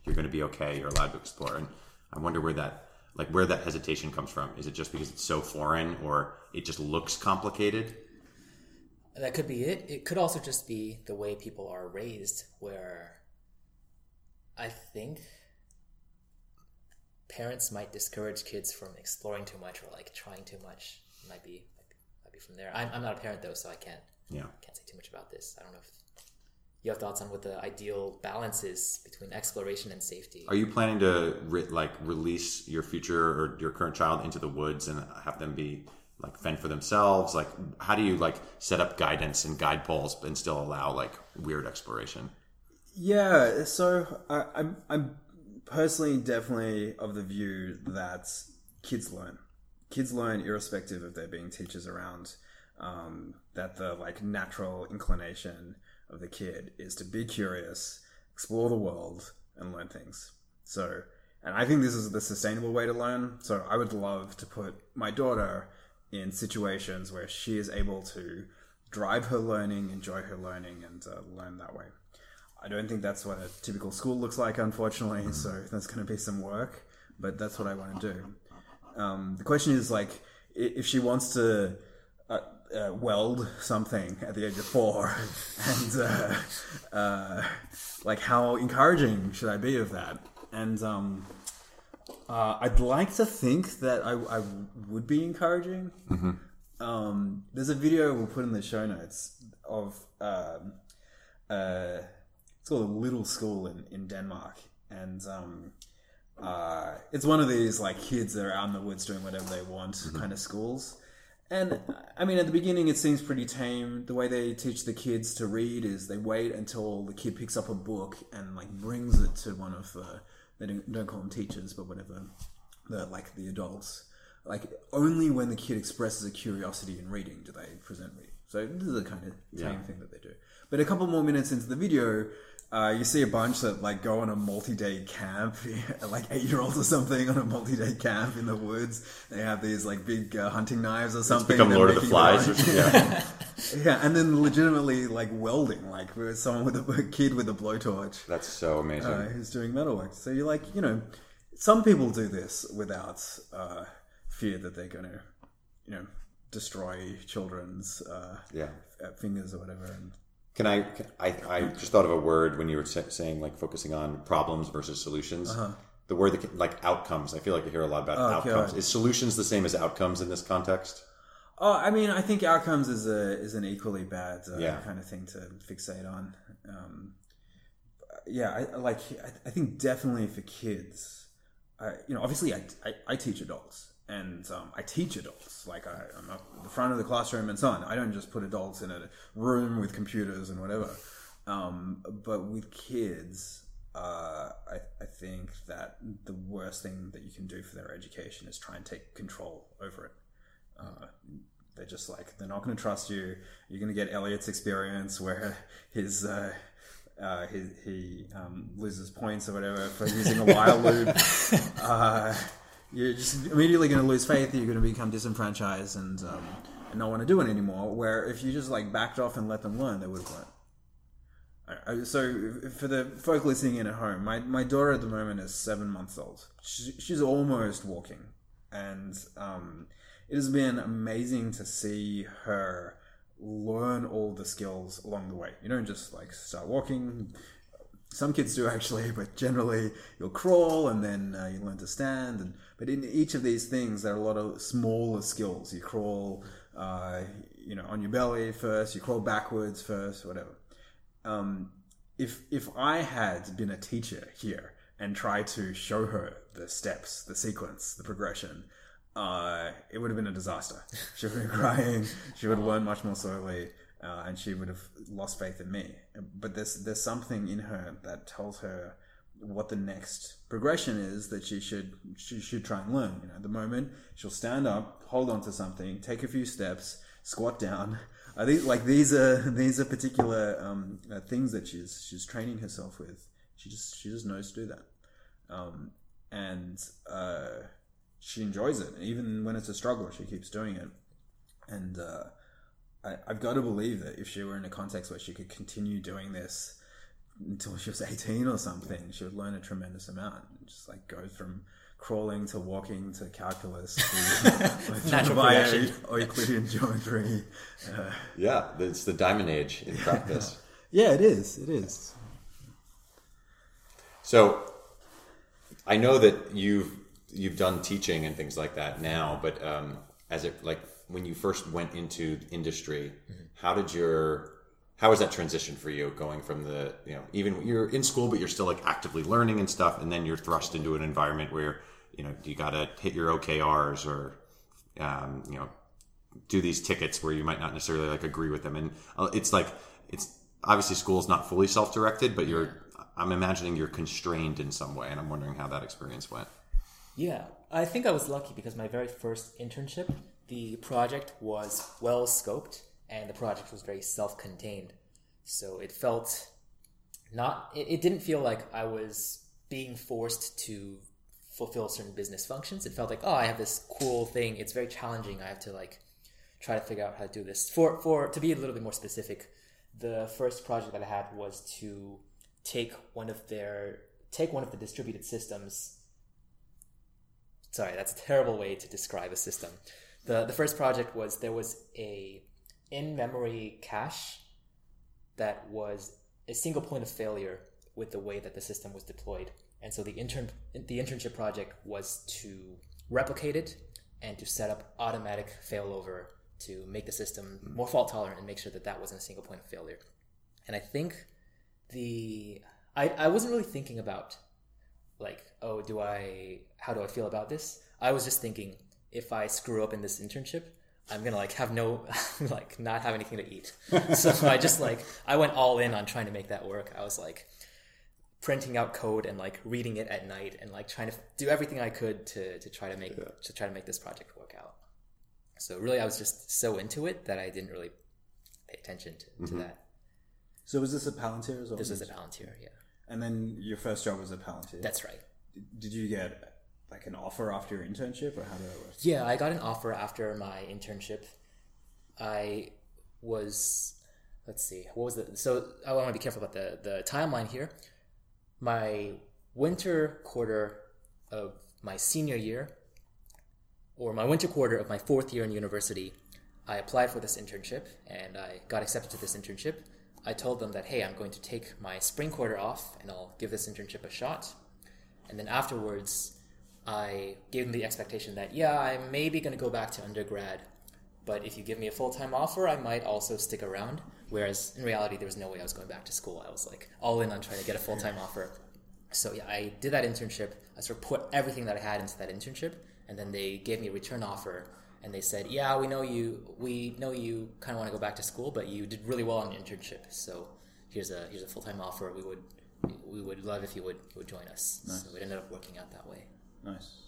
you're going to be okay, you're allowed to explore. And I wonder where that like where that hesitation comes from. Is it just because it's so foreign, or it just looks complicated? That could be it. It could also just be the way people are raised, where I think parents might discourage kids from exploring too much or like trying too much. Might be might be from there. I'm, I'm not a parent though, so I can't Yeah. can't say too much about this. I don't know if you have thoughts on what the ideal balance is between exploration and safety. Are you planning to re- like release your future or your current child into the woods and have them be like fend for themselves? Like, how do you like set up guidance and guide poles and still allow like weird exploration? Yeah, so I, I'm I'm personally definitely of the view that kids learn. Kids learn irrespective of there being teachers around. Um, that the like natural inclination of the kid is to be curious, explore the world, and learn things. So, and I think this is the sustainable way to learn. So, I would love to put my daughter in situations where she is able to drive her learning, enjoy her learning, and uh, learn that way. I don't think that's what a typical school looks like, unfortunately. So that's going to be some work, but that's what I want to do. Um, the question is like, if she wants to uh, uh, weld something at the age of four, and uh, uh, like, how encouraging should I be of that? And um, uh, I'd like to think that I, I would be encouraging. Um, there's a video we'll put in the show notes of um, uh, it's called a little school in, in Denmark, and um, uh, it's one of these like kids that are out in the woods doing whatever they want kind of schools. And I mean, at the beginning, it seems pretty tame. The way they teach the kids to read is they wait until the kid picks up a book and like brings it to one of the they don't, don't call them teachers, but whatever the like the adults. Like only when the kid expresses a curiosity in reading do they present reading. So this is a kind of tame Yeah. thing that they do. But a couple more minutes into the video, uh, you see a bunch that like go on a multi-day camp, like eight-year-olds or something on a multi-day camp in the woods. They have these like big uh, hunting knives or something. Become Lord of the Flies. Or, yeah, yeah, and then legitimately like welding, like with someone with a, a kid with a blowtorch that's so amazing. uh, who's doing metalwork. So you're like, you know, some people do this without uh, fear that they're going to, you know, destroy children's uh, yeah. uh, fingers or whatever. And Can I, can, I? I just thought of a word when you were saying like focusing on problems versus solutions. The word that can, like outcomes. I feel like I hear a lot about outcomes. God. Is solutions the same as outcomes in this context? oh, I mean, I think outcomes is a is an equally bad uh, Yeah. kind of thing to fixate on. Um, yeah, I, I like. I, I think definitely for kids, I, you know, obviously, I, I, I teach adults and um, I teach adults. Like I, I'm up the front of the classroom and so on. I don't just put adults in a room with computers and whatever. Um, but with kids, uh, I, I think that the worst thing that you can do for their education is try and take control over it. Uh, they're just like they're not going to trust you. You're going to get Elliot's experience where his uh, uh, he, he um, loses points or whatever for using a while loop. Uh, you're just immediately going to lose faith. You're going to become disenfranchised and um, and not want to do it anymore. Where if you just like backed off and let them learn, they would have So for the folk listening in at home, my, my daughter at the moment is seven months old. She, she's almost walking, and um, it has been amazing to see her learn all the skills along the way. You don't just like start walking. Some kids do actually, but generally you'll crawl and then uh, you learn to stand. And but in each of these things, there are a lot of smaller skills. You crawl, uh, you know, on your belly first. You crawl backwards first, whatever um, if if I had been a teacher here and tried to show her the steps, the sequence, the progression, uh, it would have been a disaster. She would have been crying. She would have learned much more slowly, uh, and she would have lost faith in me. But there's there's something in her that tells her what the next progression is that she should she should try and learn. You know, at the moment she'll stand up, hold on to something, take a few steps, squat down. I think like these are these are particular um, uh, things that she's she's training herself with. She just she just knows to do that. Um, and uh, she enjoys it. Even when it's a struggle, she keeps doing it. And uh, I, I've got to believe that if she were in a context where she could continue doing this until she was 18 or something, she would learn a tremendous amount. Just like go from crawling to walking to calculus to Natural via progression. Euclidean geometry. Uh, Yeah, it's the diamond age in practice. yeah, it is. It is. So I know that you've you've done teaching and things like that now, but um, as it like when you first went into industry, how did your how was that transition for you going from the you know even you're in school but you're still like actively learning and stuff and then you're thrust into an environment where you know you got to hit your OKRs or um, you know do these tickets where you might not necessarily like agree with them. And uh, it's like it's obviously school is not fully self-directed but you're i'm imagining you're constrained in some way and i'm wondering how that experience went. Yeah, I think I was lucky because my very first internship, the project was well scoped and the project was very self contained. So it felt not, it, it didn't feel like I was being forced to fulfill certain business functions. It felt like, oh, I have this cool thing. It's very challenging. I have to like try to figure out how to do this. For, for, to be a little bit more specific, the first project that I had was to take one of their, take one of the distributed systems sorry that's a terrible way to describe a system the the first project was there was a in memory cache that was a single point of failure with the way that the system was deployed and so the intern the internship project was to replicate it and to set up automatic failover to make the system more fault tolerant and make sure that that wasn't a single point of failure and i think the i, I wasn't really thinking about like, oh, do I, how do I feel about this? I was just thinking, if I screw up in this internship, I'm gonna like have no, like not have anything to eat. so I just like, I went all in on trying to make that work. I was like printing out code and like reading it at night and like trying to do everything I could to, to try to make, to try to make this project work out. So really, I was just so into it that I didn't really pay attention to, to mm-hmm. that. So was this a Palantir as well? This was a Palantir, yeah. and then your first job was a Palantir. That's right. Did you get like an offer after your internship, or how did that work? Yeah, I got an offer after my internship. I was, let's see, what was the? So I want to be careful about the the timeline here. My winter quarter of my senior year, or my winter quarter of my fourth year in university, I applied for this internship and I got accepted to this internship. I told them that hey, I'm going to take my spring quarter off and I'll give this internship a shot. And then afterwards, I gave them the expectation that, yeah, I'm maybe going to go back to undergrad, but if you give me a full time offer, I might also stick around. Whereas in reality, there was no way I was going back to school. I was like all in on trying to get a full time offer. So yeah, I did that internship. I sort of put everything that I had into that internship, and then they gave me a return offer. And they said, "Yeah, we know you. We know you kind of want to go back to school, but you did really well on your internship. So here's a here's a full time offer. We would we would love if you would would join us." So it ended up working out that way. Nice.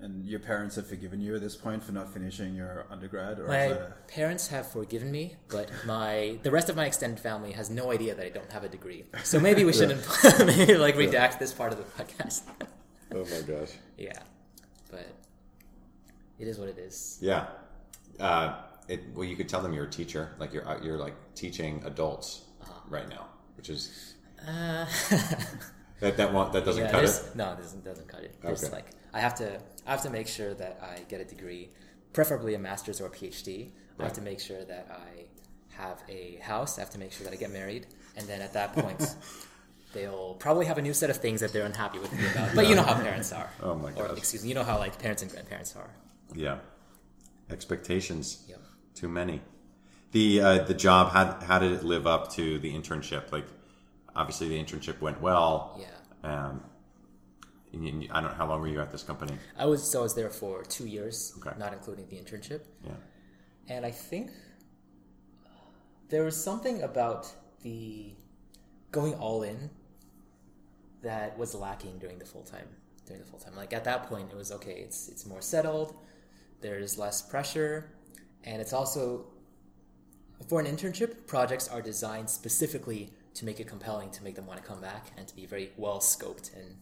And your parents have forgiven you at this point for not finishing your undergrad, or My is a, parents have forgiven me, but my the rest of my extended family has no idea that I don't have a degree. So maybe we shouldn't maybe like redact this part of the podcast. oh my gosh yeah, but it is what it is. yeah uh, it, well you could tell them you're a teacher like you're uh, you're like teaching adults right now which is Uh, that that won't, that doesn't yeah, cut it no, this doesn't cut it. There's Okay. like I have to I have to make sure that I get a degree, preferably a master's or a PhD. I have to make sure that I have a house. I have to make sure that I get married, and then at that point. They'll probably have a new set of things that they're unhappy with me about. But you know how parents are. Oh my Or gosh. excuse me, you know how like parents and grandparents are. yeah expectations Yep. too many the uh, the job how, how did it live up to the internship like obviously the internship went well Yeah. Um, and you- I don't know how long were you at this company I was so I was there for two years, Okay. not including the internship. yeah And I think there was something about the going all in that was lacking during the full time. During the full time, like at that point, it was okay. It's it's more settled. There's less pressure, and it's also for an internship. Projects are designed specifically to make it compelling, to make them want to come back, and to be very well scoped and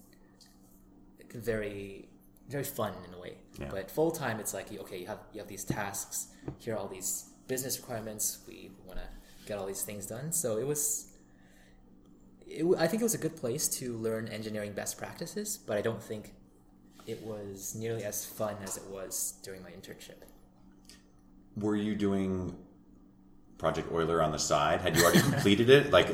very very fun in a way. Yeah. But full time, it's like okay, you have you have these tasks. Here are all these business requirements. We want to get all these things done. So it was. It, I think it was a good place to learn engineering best practices, but I don't think it was nearly as fun as it was during my internship. Were you doing Project Euler on the side? Had you already completed it? Like,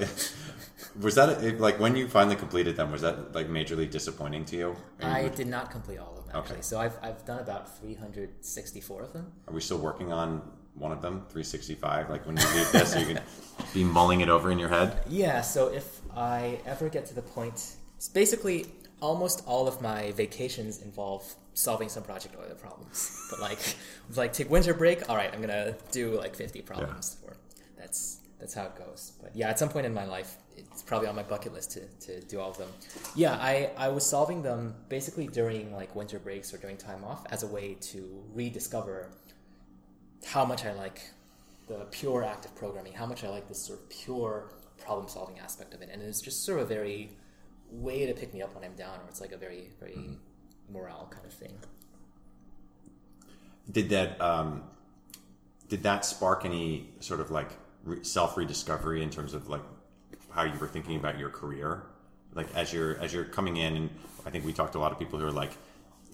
was that like when you finally completed them? Was that like majorly disappointing to you? I you- did not complete all of them actually. Okay. So I've, I've done about 364 of them. are we still working on one of them? Three sixty five. Like when you leave this, you can be mulling it over in your head. Yeah, so if I ever get to the point, it's basically almost all of my vacations involve solving some project Euler problems. But like, like take winter break. All right, I'm gonna do like 50 problems. Or that's that's how it goes. But yeah, at some point in my life, it's probably on my bucket list to, to do all of them. Yeah, I, I was solving them basically during like winter breaks or during time off as a way to rediscover how much I like the pure act of programming, how much I like this sort of pure problem solving aspect of it. And it's just sort of a very way to pick me up when I'm down, or it's like a very, very morale kind of thing. Did that um, did that spark any sort of like re- self rediscovery in terms of like how you were thinking about your career? Like as you're as you're coming in, and I think we talked to a lot of people who are like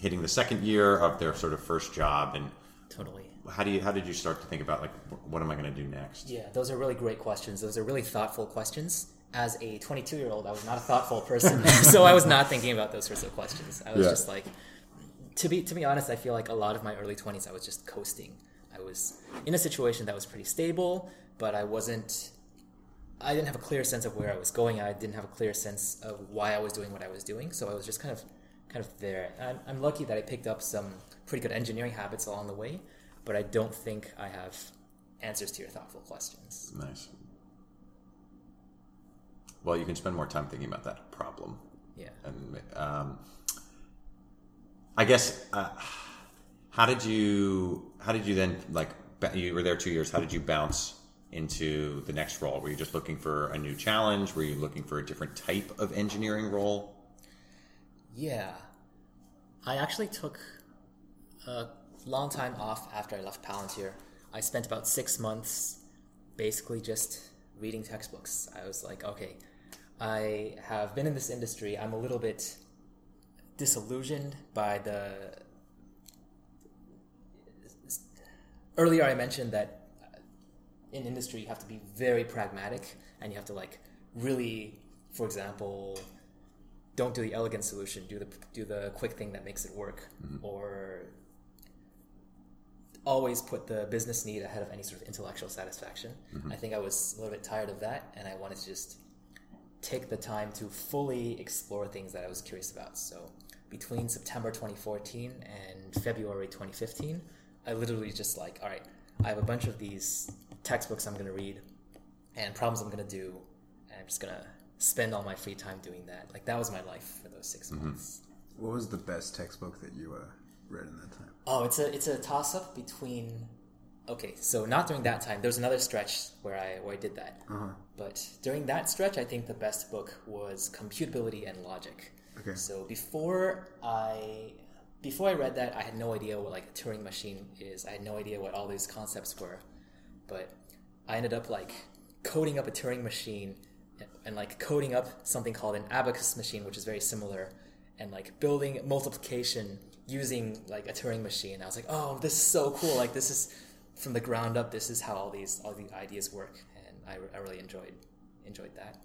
hitting the second year of their sort of first job, and Totally. how do you how did you start to think about like what am I going to do next? Yeah, those are really great questions. Those are really thoughtful questions. As a 22 year old, I was not a thoughtful person, so I was not thinking about those sorts of questions. I was Yeah. just like, to be to be honest, I feel like a lot of my early 20s, I was just coasting. I was in a situation that was pretty stable, but I wasn't. I didn't have a clear sense of where I was going. I didn't have a clear sense of why I was doing what I was doing. So I was just kind of, kind of there. I'm, I'm lucky that I picked up some pretty good engineering habits along the way, but I don't think I have answers to your thoughtful questions. Nice. Well, you can spend more time thinking about that problem. Yeah. and um, I guess uh, how did you how did you then like you were there two years? How did you bounce into the next role? Were you just looking for a new challenge? Were you looking for a different type of engineering role? Yeah. I actually took a long time off after I left Palantir. I spent about six months basically just reading textbooks. I was like, okay, I have been in this industry. I'm a little bit disillusioned by the. Earlier, I mentioned that in industry you have to be very pragmatic and you have to like really, for example, don't do the elegant solution. Do the do the quick thing that makes it work, mm-hmm. or always put the business need ahead of any sort of intellectual satisfaction. Mm-hmm. I think I was a little bit tired of that, and I wanted to just take the time to fully explore things that I was curious about. So between September 2014 and February 2015, I literally just like, all right, I have a bunch of these textbooks I'm going to read and problems I'm going to do, and I'm just going to spend all my free time doing that. Like that was my life for those 6 months. What was the best textbook that you uh, read in that time? Oh, it's a it's a toss up between. Okay, so not during that time. There was another stretch where I where I did that. But during that stretch, I think the best book was Computability and Logic. Okay. So before I before I read that, I had no idea what like a Turing machine is. I had no idea what all these concepts were. But I ended up like coding up a Turing machine and, and like coding up something called an abacus machine, which is very similar, and like building multiplication using like a Turing machine. I was like, oh, this is so cool! Like this is from the ground up. This is how all these all these ideas work, and I, I really enjoyed enjoyed that.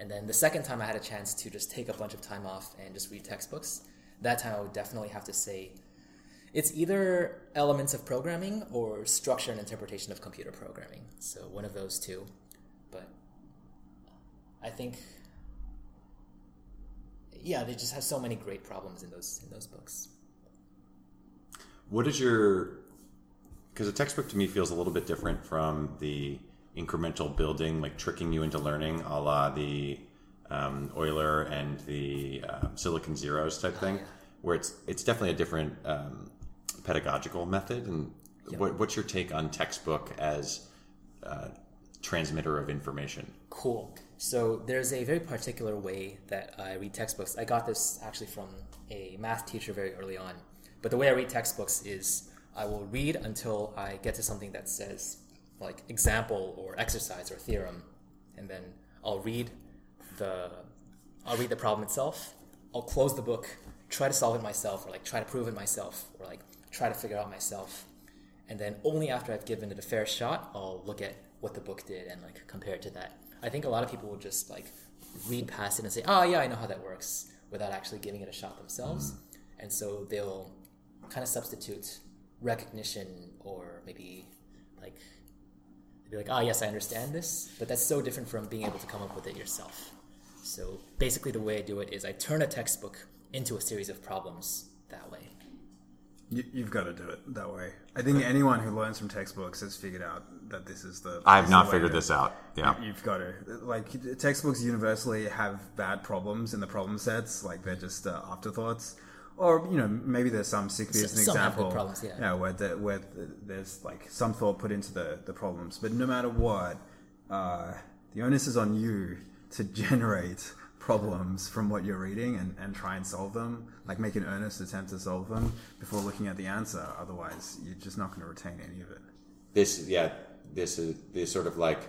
And then the second time I had a chance to just take a bunch of time off and just read textbooks, that time I would definitely have to say it's either elements of programming or structure and interpretation of computer programming. So one of those two. But I think yeah, they just have so many great problems in those in those books. What is your because a textbook to me feels a little bit different from the incremental building, like tricking you into learning, a la the um, Euler and the uh, Silicon Zeroes type thing, where it's it's definitely a different um, pedagogical method. And what, what's your take on textbook as uh, transmitter of information. Cool. So there's a very particular way that I read textbooks. I got this actually from a math teacher very early on. But the way I read textbooks is I will read until I get to something that says like example or exercise or theorem, and then I'll read the I'll read the problem itself. I'll close the book, try to solve it myself, or like try to prove it myself, or like try to figure it out myself. And then only after I've given it a fair shot, I'll look at what the book did and like compare it to that. I think a lot of people will just like read past it and say, "Oh yeah, I know how that works," without actually giving it a shot themselves. And so they'll kind of substitute recognition or maybe like be like, "Ah, yes, I understand this," but that's so different from being able to come up with it yourself. So basically, the way I do it is I turn a textbook into a series of problems that way. You, you've got to do it that way. I think anyone who learns from textbooks has figured out that this is the. I have not the figured this out. Yeah. You've got to like textbooks universally have bad problems in the problem sets. Like they're just uh, afterthoughts, or you know maybe there's some sick as an have example. problems, yeah. where the, where the, there's like some thought put into the the problems. But no matter what, uh, the onus is on you to generate problems from what you're reading and, and try and solve them. Like make an earnest attempt to solve them before looking at the answer. Otherwise, you're just not going to retain any of it. This, yeah, this is this sort of like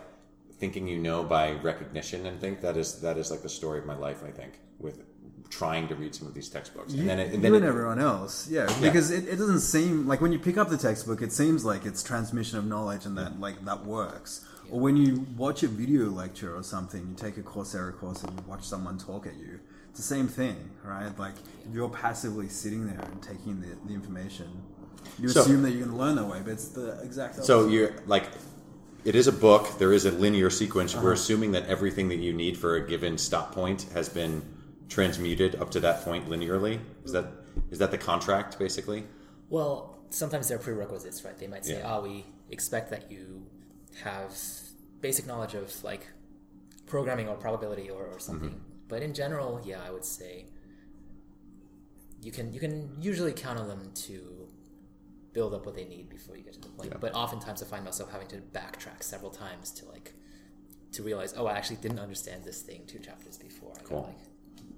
thinking you know by recognition and think that is that is like the story of my life. I think with trying to read some of these textbooks, and then it, and you then and it, everyone else, yeah, because it, it doesn't seem like when you pick up the textbook, it seems like it's transmission of knowledge and that like that works. Or when you watch a video lecture or something, you take a Coursera course and you watch someone talk at you. It's the same thing, right? Like you're passively sitting there and taking the, the information. You So- assume that you're going to learn that way, but it's the exact opposite. So you're like, it is a book. There is a linear sequence. Uh-huh. We're assuming that everything that you need for a given stop point has been transmuted up to that point linearly. Is that is that the contract basically? Well, sometimes they're prerequisites, right? They might say, Yeah. "Ah, we expect that you have basic knowledge of like programming or probability or, or something." Mm-hmm. But in general, yeah, I would say you can you can usually count on them to build up what they need before you get to the point. Yeah. But oftentimes, I find myself having to backtrack several times to like to realize, oh, I actually didn't understand this thing two chapters before. I gotta, Cool. like,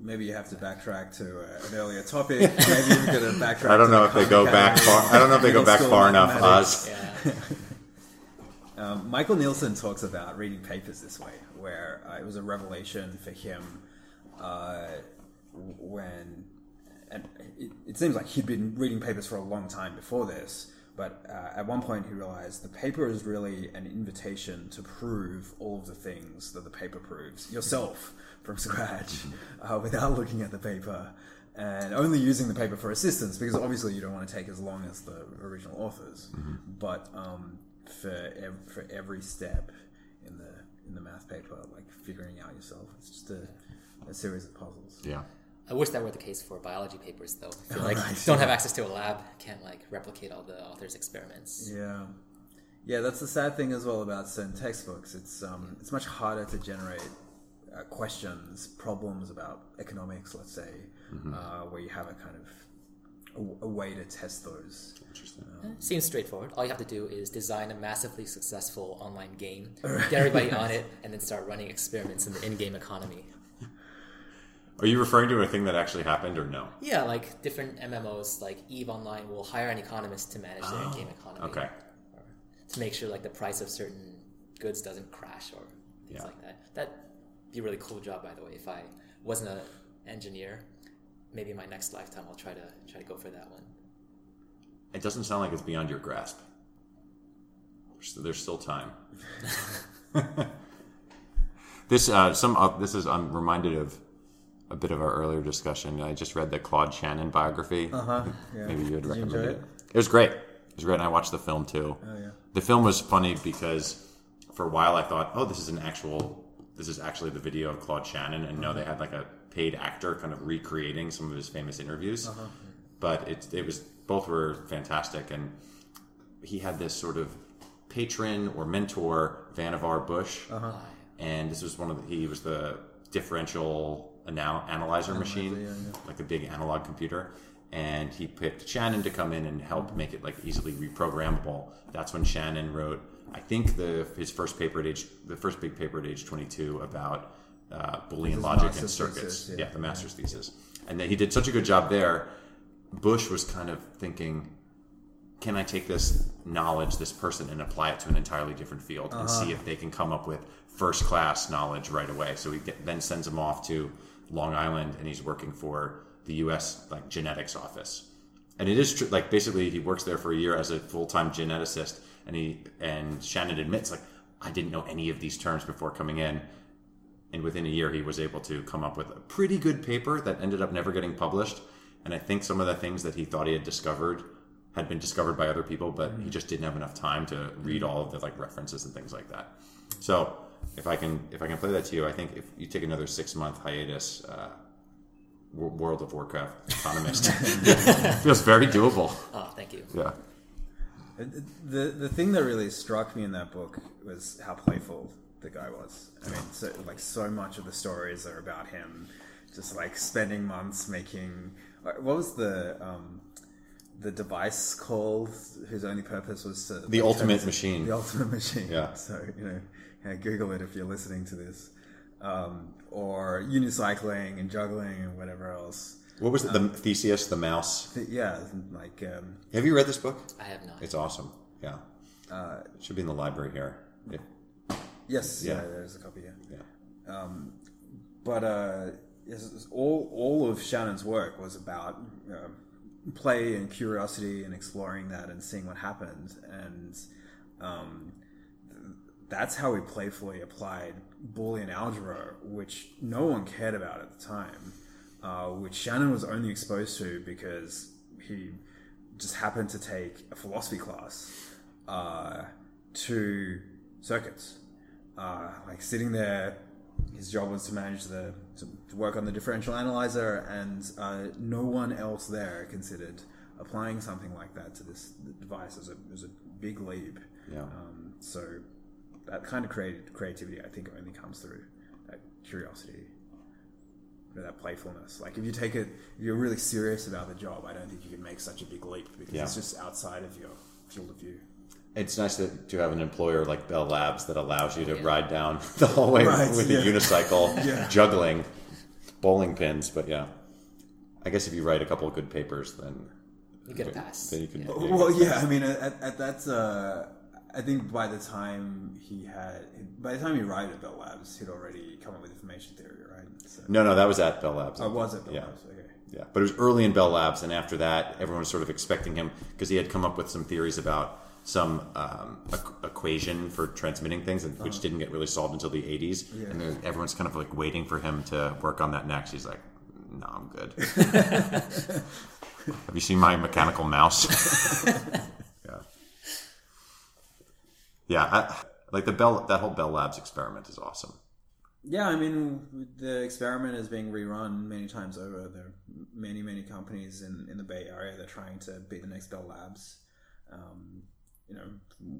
maybe you have to backtrack to uh, an earlier topic. Maybe you're going to backtrack. I don't know the if they go back far. I don't know if they go back far enough. Oz. yeah. Um, Michael Nielsen talks about reading papers this way, where uh, it was a revelation for him uh, when, and it, it seems like he'd been reading papers for a long time before this, but uh, at one point he realized the paper is really an invitation to prove all of the things that the paper proves yourself from scratch uh, without looking at the paper. And only using the paper for assistance, because obviously you don't want to take as long as the original authors. But um, for ev- for every step in the in the math paper, like figuring out yourself. It's just a, a series of puzzles. Yeah. I wish that were the case for biology papers, though. I feel like Right. don't have access to a lab, can't like replicate all the author's experiments. Yeah, yeah. That's the sad thing as well about certain textbooks. It's um, it's much harder to generate uh, questions, problems about economics, let's say, uh, where you have a kind of a, a way to test those. Interesting. Um, seems straightforward. All you have to do is design a massively successful online game, get everybody on it, and then start running experiments in the in-game economy. Are you referring to a thing that actually happened or no? Yeah, like different MMOs, like Eve Online will hire an economist to manage their oh, in-game economy. Okay. To make sure like the price of certain goods doesn't crash or things Yeah. like that. That'd be a really cool job, by the way. If I wasn't an engineer, maybe in my next lifetime I'll try to try to go for that one. It doesn't sound like it's beyond your grasp. There's, there's still time. this uh, some uh, this is I'm reminded of a bit of our earlier discussion. I just read the Claude Shannon biography. Uh huh. Yeah. Maybe you had Did you recommended enjoy it. it? It was great. It was great, and I watched the film too. Oh yeah. The film was funny because for a while I thought, oh, this is an actual, this is actually the video of Claude Shannon, and no, they had like a paid actor kind of recreating some of his famous interviews. Uh-huh. But it it was both were fantastic, and he had this sort of patron or mentor, Vannevar Bush, uh-huh. and this was one of the, he was the differential anal- analyzer machine, yeah, yeah. like a big analog computer. And he picked Shannon to come in and help mm-hmm. make it like easily reprogrammable. That's when Shannon wrote I think the his first paper at age the first big paper at age 22 about uh, Boolean logic and circuits. thesis, yeah. yeah. the master's thesis, and then he did such a good job there. Bush was kind of thinking, can I take this knowledge, this person, and apply it to an entirely different field and see if they can come up with first class knowledge right away? So he get, then sends him off to Long Island, and he's working for the U.S. like genetics office. And it is true. Like basically, he works there for a year as a full time geneticist, and he and Shannon admits like I didn't know any of these terms before coming in. And within a year, he was able to come up with a pretty good paper that ended up never getting published. And I think some of the things that he thought he had discovered had been discovered by other people, but he just didn't have enough time to read all of the like references and things like that. So if I can if I can play that to you, I think if you take another six month hiatus, uh, World of Warcraft economist feels very doable. Oh, thank you. Yeah. The the thing that really struck me in that book was how playful the guy was. I mean, so, like so much of the stories are about him, just like spending months making. What was the um, the device called? Whose only purpose was to The ultimate machine. The ultimate machine. Yeah. So you know, yeah, Google it if you're listening to this. Um, or unicycling and juggling and whatever else. What was it? The Theseus, the mouse. Th- Yeah, like um, Have you read this book? I have not. It's awesome. Yeah. uh, It should be in the library here. If- yes, yeah. Yeah. there's a copy. Here. Yeah. yeah. but uh, yes, all all of Shannon's work was about uh, play and curiosity and exploring that and seeing what happened, and um, th- that's how we playfully applied Boolean algebra, which no one cared about at the time, uh, which Shannon was only exposed to because he just happened to take a philosophy class uh, to circuits uh, like sitting there. His job was to manage the to, to work on the differential analyzer, and uh, no one else there considered applying something like that to this device as a as a big leap. Yeah. Um, so that kind of created creativity, I think, only comes through that curiosity, or that playfulness. Like if you take it, if you're really serious about the job, I don't think you can make such a big leap because Yeah. it's just outside of your field of view. It's nice to, to have an employer like Bell Labs that allows you to ride down the hallway Right, with yeah. a unicycle, Yeah. juggling bowling pins. But yeah, I guess if you write a couple of good papers, then You get a pass. then you can. Yeah. yeah, Well, yeah, I mean, at, at that, uh, I think by the time he had, by the time he arrived at Bell Labs, he'd already come up with information theory, right? So, No, no, that was at Bell Labs. oh, was at Bell Yeah. Labs? Okay. Yeah, but it was early in Bell Labs, and after that, everyone was sort of expecting him because he had come up with some theories about some um, equ- equation for transmitting things, and- which didn't get really solved until the '80s. Yeah. And then everyone's kind of like waiting for him to work on that next. He's like, "No, I'm good." Have you seen my mechanical mouse? yeah, yeah. I, like the Bell, that whole Bell Labs experiment is awesome. Yeah, I mean, the experiment is being rerun many times over. There are many, many companies in, in the Bay Area that are trying to be the next Bell Labs. Um, you know,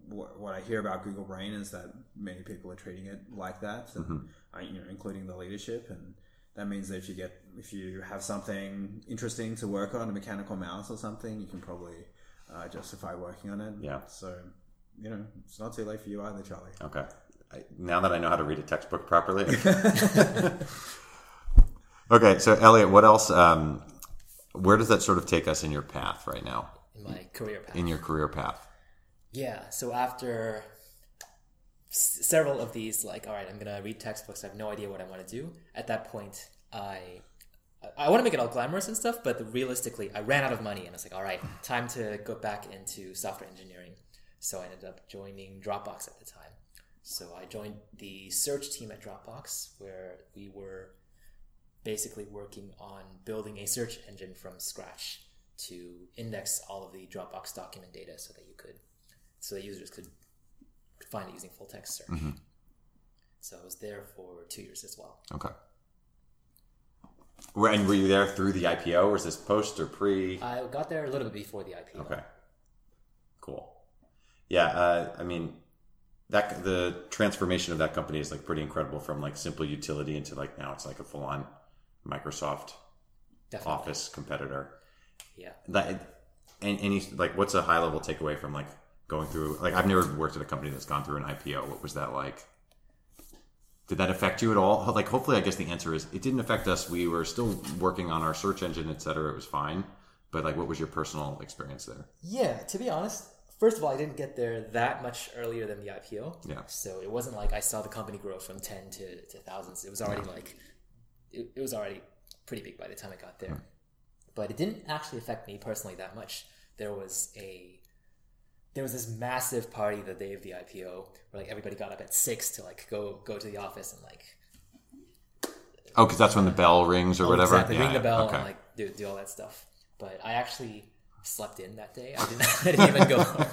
what, what I hear about Google Brain is that many people are treating it like that, and, uh, you know, including the leadership. And that means that if you get, if you have something interesting to work on, a mechanical mouse or something, you can probably uh, justify working on it. Yeah. So, you know, it's not too late for you either, Charlie. Okay. I, now that I know how to read a textbook properly. okay, so Elliot, what else? Um, where does that sort of take us in your path right now, in my career path. in your career path? Yeah. So after several of these, like, all right, I'm gonna read textbooks. I have no idea what I want to do. At that point, I I want to make it all glamorous and stuff, but realistically, I ran out of money, and I was like, all right, time to go back into software engineering. So I ended up joining Dropbox at the time. So I joined the search team at Dropbox, where we were basically working on building a search engine from scratch to index all of the Dropbox document data so that you could so that users could find it using full text search. So I was there for two years as well. Okay. Were, and were you there through the IPO? Was this post or pre? I got there a little bit before the IPO. Okay. Cool. Yeah, uh, I mean, that the transformation of that company is like pretty incredible from like simple utility into like now it's like a full on Microsoft Definitely. Office competitor. Yeah. that and any like what's a high level takeaway from like going through like I've never worked at a company that's gone through an IPO. What was that like? Did that affect you at all? Like, hopefully, I guess the answer is it didn't affect us. We were still working on our search engine, et cetera. It was fine. But like, what was your personal experience there? Yeah, to be honest, first of all, I didn't get there that much earlier than the IPO. Yeah. So it wasn't like I saw the company grow from ten to, to thousands. It was already like it, it was already pretty big by the time I got there. Hmm. But it didn't actually affect me personally that much. There was a there was this massive party the day of the IPO where like everybody got up at six to like go go to the office and like Oh, because that's when the bell rings or oh, whatever. Oh, exactly ring the bell Okay. and like do, do all that stuff. But I actually slept in that day. I didn't, I didn't even go. home.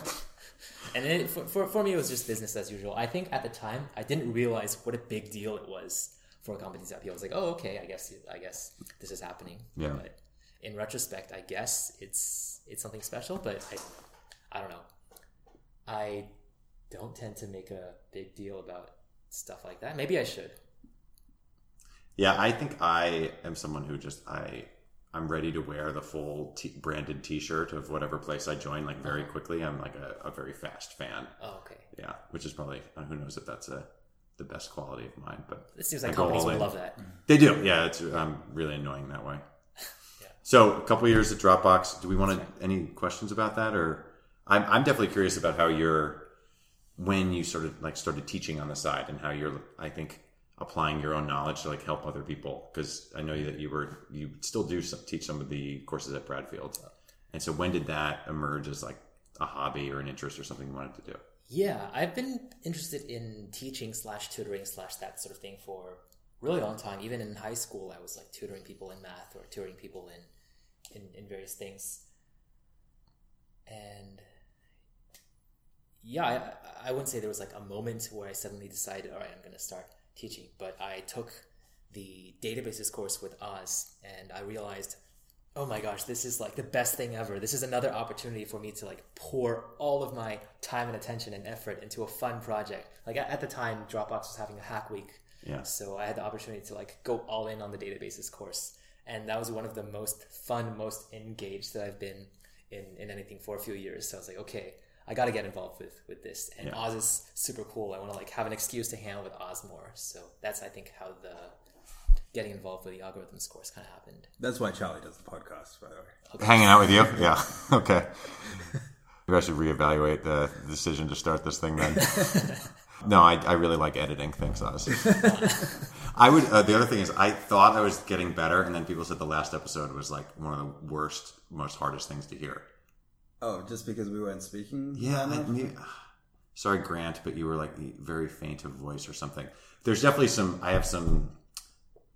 And then it, for, for for me, it was just business as usual. I think at the time I didn't realize what a big deal it was for a company's IPO. I was like, oh, okay, I guess I guess this is happening. Yeah. But in retrospect, I guess it's it's something special. But I I don't know. I don't tend to make a big deal about stuff like that. Maybe I should. Yeah, I think I am someone who just I I'm ready to wear the full t- branded T-shirt of whatever place I join like very quickly. I'm like a, a very fast fan. Oh, okay. Yeah, which is probably uh, who knows if that's a the best quality of mine, but It seems like go companies would in. love that. They do. Yeah, it's um, really annoying that way. So, a couple years at Dropbox. Do we want to any questions about that, or I'm I'm definitely curious about how you're when you sort of like started teaching on the side and how you're I think applying your own knowledge to like help other people because I know that you were you still do some, teach some of the courses at Bradfield, and so when did that emerge as like a hobby or an interest or something you wanted to do? Yeah, I've been interested in teaching slash tutoring slash that sort of thing for really long time. Even in high school, I was like tutoring people in math or tutoring people in in, in various things. And yeah, I, I wouldn't say there was like a moment where I suddenly decided, all right, I'm going to start teaching. But I took the databases course with Oz, and I realized, oh my gosh, this is like the best thing ever. This is another opportunity for me to like pour all of my time and attention and effort into a fun project. Like at, the time, Dropbox was having a hack week. Yeah. So I had the opportunity to like go all in on the databases course. And that was one of the most fun, most engaged that I've been in, in anything for a few years. So I was like, okay, I got to get involved with, with this. And Yeah. Oz is super cool. I want to like have an excuse to hang out with Oz more. So that's, I think, how the getting involved with the algorithms course kind of happened. That's why Charlie does the podcast, by the way. Hanging out with you? Yeah. Okay. Maybe I should reevaluate the decision to start this thing then. no, I, I really like editing. things, Oz. I would. Uh, the other thing is, I thought I was getting better, and then people said the last episode was like one of the worst, most hardest things to hear. Oh, just because we weren't speaking? Yeah, enough? like me. Sorry, Grant, but you were like very faint of voice or something. There's definitely some. I have some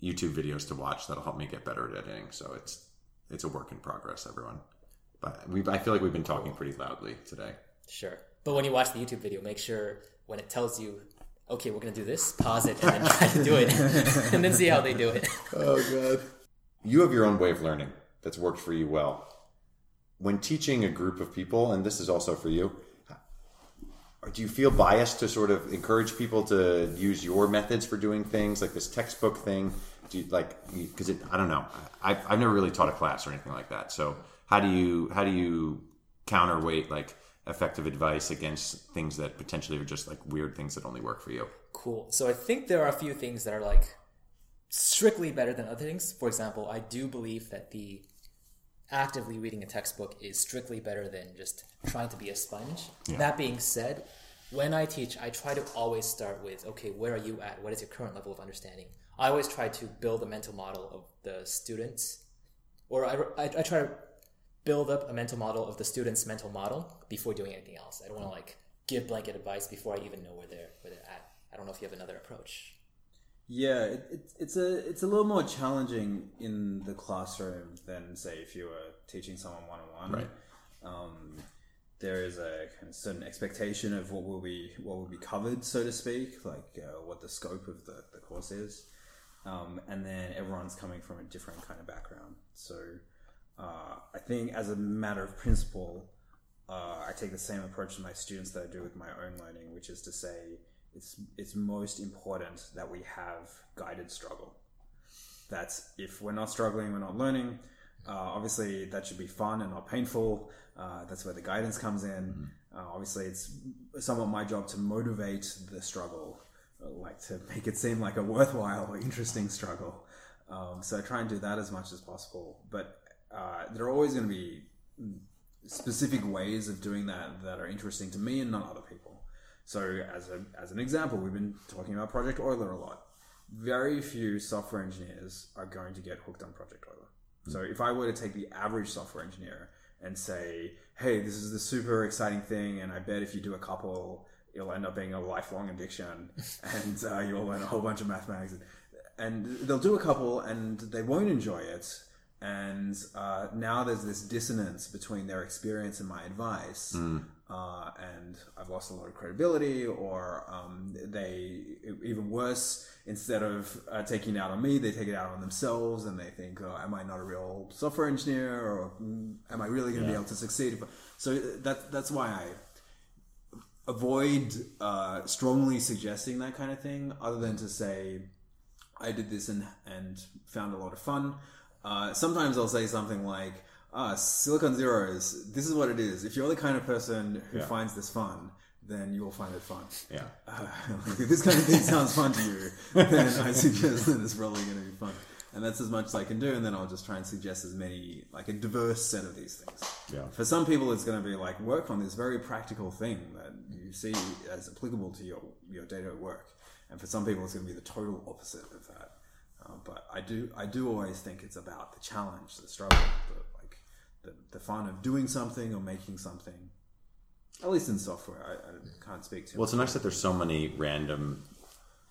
YouTube videos to watch that'll help me get better at editing. So it's it's a work in progress, everyone. But we, I feel like we've been talking pretty loudly today. Sure. But when you watch the YouTube video, make sure when it tells you, okay, we're going to do this, pause it and then try to do it. and then see how they do it. Oh god. You have your own way of learning that's worked for you well. When teaching a group of people, and this is also for you, uh, do you feel biased to sort of encourage people to use your methods for doing things like this textbook thing? Do you like because it? I don't know. I've, I've never really taught a class or anything like that. So how do you how do you counterweight like effective advice against things that potentially are just like weird things that only work for you? Cool. So I think there are a few things that are like strictly better than other things. For example, I do believe that the actively reading a textbook is strictly better than just trying to be a sponge. That being said, when I teach, I try to always start with, okay, where are you at? What is your current level of understanding? I always try to build a mental model of the students, or I, I, I try to build up a mental model of the student's mental model before doing anything else. I don't want to like give blanket advice before I even know where they're where they're at. I don't know if you have another approach. Yeah, it, it, it's a it's a little more challenging in the classroom than say if you were teaching someone one on one. Right. Um, there is a kind of certain expectation of what will be what will be covered, so to speak, like uh, what the scope of the, the course is, um, and then everyone's coming from a different kind of background. So uh, I think, as a matter of principle, uh, I take the same approach to my students that I do with my own learning, which is to say it's it's most important that we have guided struggle. That's if we're not struggling, we're not learning. Uh, obviously, that should be fun and not painful. Uh, that's where the guidance comes in. Uh, obviously, it's somewhat my job to motivate the struggle, uh, like to make it seem like a worthwhile or interesting struggle. Um, so I try and do that as much as possible. But uh, there are always going to be specific ways of doing that that are interesting to me and not other people. So, as a as an example, we've been talking about Project Euler a lot. Very few software engineers are going to get hooked on Project Euler. So, if I were to take the average software engineer and say, "Hey, this is the super exciting thing, and I bet if you do a couple, it'll end up being a lifelong addiction, and uh, you'll learn a whole bunch of mathematics," and they'll do a couple, and they won't enjoy it, and uh, now there's this dissonance between their experience and my advice, uh, and I've lost a lot of credibility, or um, they even worse. Instead of uh, taking it out on me, they take it out on themselves, and they think, oh, "Am I not a real software engineer, or mm, am I really going to be able to succeed?" So that that's why I avoid uh, strongly suggesting that kind of thing, other than to say, I did this and and found a lot of fun. Uh, sometimes I'll say something like, "Ah, Silicon Zeroes. This is what it is. If you're the kind of person who Yeah. finds this fun, then you'll find it fun. Yeah. Uh, if this kind of thing sounds fun to you, then I suggest that it's probably going to be fun." And that's as much as I can do, and then I'll just try and suggest as many, like a diverse set of these things. Yeah. For some people, it's going to be like work on this very practical thing that you see as applicable to your your day to work, and for some people, it's going to be the total opposite of that. Uh, but I do I do always think it's about the challenge, the struggle, the the, fun of doing something or making something. At least in software, I, I can't speak to. Well, it's nice that there's so many random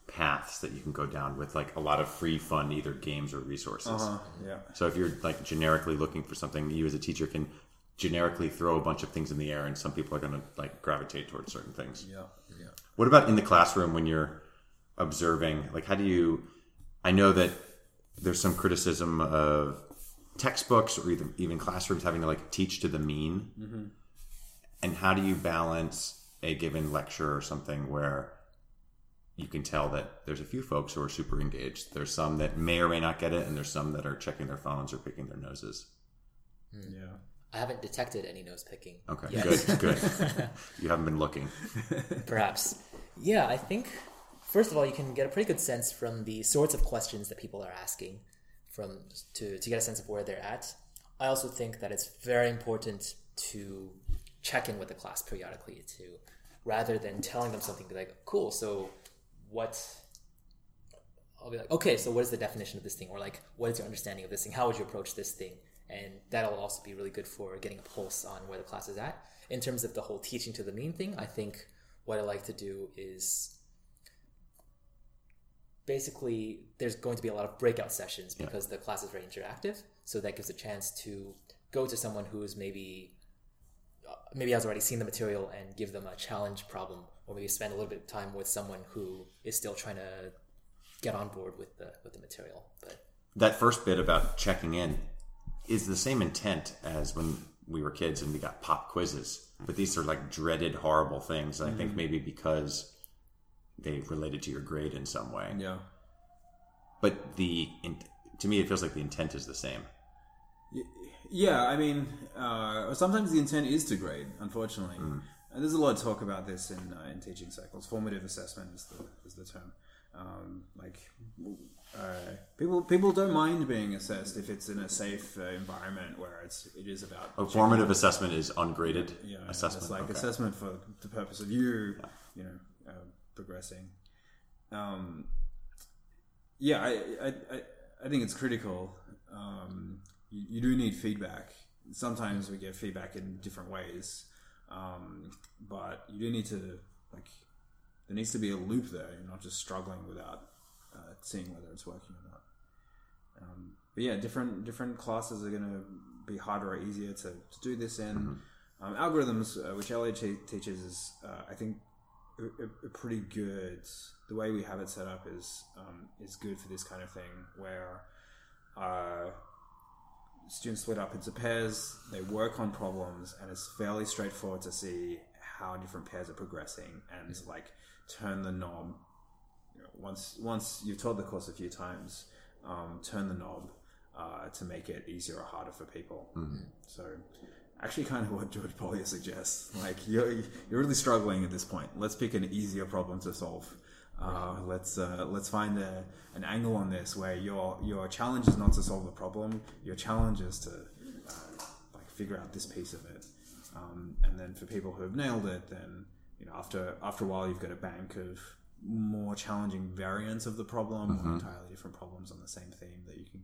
paths that you can go down with like a lot of free fun either games or resources. uh, yeah, So if you're like generically looking for something, you as a teacher can generically throw a bunch of things in the air, and some people are going to like gravitate towards certain things. yeah, yeah. What about in the classroom when you're observing? Like, how do you? I know that there's some criticism of textbooks or even even classrooms having to like teach to the mean. Mm-hmm. And how do you balance a given lecture or something where you can tell that there's a few folks who are super engaged. There's some that may or may not get it, and there's some that are checking their phones or picking their noses. Hmm. yeah. I haven't detected any nose picking. Okay, yet. good, good. you haven't been looking. Perhaps. Yeah, I think first of all you can get a pretty good sense from the sorts of questions that people are asking from to, to get a sense of where they're at. I also think that it's very important to check in with the class periodically to rather than telling them something be like, cool, so what I'll be like, okay, so what is the definition of this thing? Or like, what is your understanding of this thing? How would you approach this thing? And that'll also be really good for getting a pulse on where the class is at. In terms of the whole teaching to the mean thing, I think what I like to do is basically there's going to be a lot of breakout sessions because the class is very interactive. So that gives a chance to go to someone who's maybe uh, maybe has already seen the material and give them a challenge problem, or maybe spend a little bit of time with someone who is still trying to get on board with the with the material. But That first bit about checking in is the same intent as when we were kids and we got pop quizzes. But these are like dreaded, horrible things. And I think maybe because they related to your grade in some way. Yeah. But the in, to me, it feels like the intent is the same. Yeah, I mean, uh, sometimes the intent is to grade, unfortunately. And there's a lot of talk about this in, uh, in teaching circles. Formative assessment is the, is the term. Um, like, uh, people people don't mind being assessed if it's in a safe uh, environment where it's it is about A formative assessment is ungraded yeah, assessment. It's like okay. assessment for the purpose of you, you know, uh, progressing. Um, yeah, I, I, I, I think it's critical. Um, you, you do need feedback. Sometimes we get feedback in different ways, um, but you do need to like. There needs to be a loop there. You're not just struggling without uh, seeing whether it's working or not. Um, but yeah, different different classes are going to be harder or easier to, to do this in. Um, algorithms, uh, which LA te- teaches, is uh, I think a, a- pretty good. The way we have it set up is um, is good for this kind of thing, where uh, students split up into pairs, they work on problems, and it's fairly straightforward to see how different pairs are progressing and like turn the knob you know, once once you've taught the course a few times, um, turn the knob uh, to make it easier or harder for people. So, actually kind of what George Polya suggests. Like you're you're really struggling at this point. Let's pick an easier problem to solve. Uh, let's uh, let's find a, an angle on this where your your challenge is not to solve the problem. Your challenge is to uh, like figure out this piece of it. Um, and then for people who have nailed it, then you know after after a while you've got a bank of more challenging variants of the problem, or entirely different problems on the same theme that you can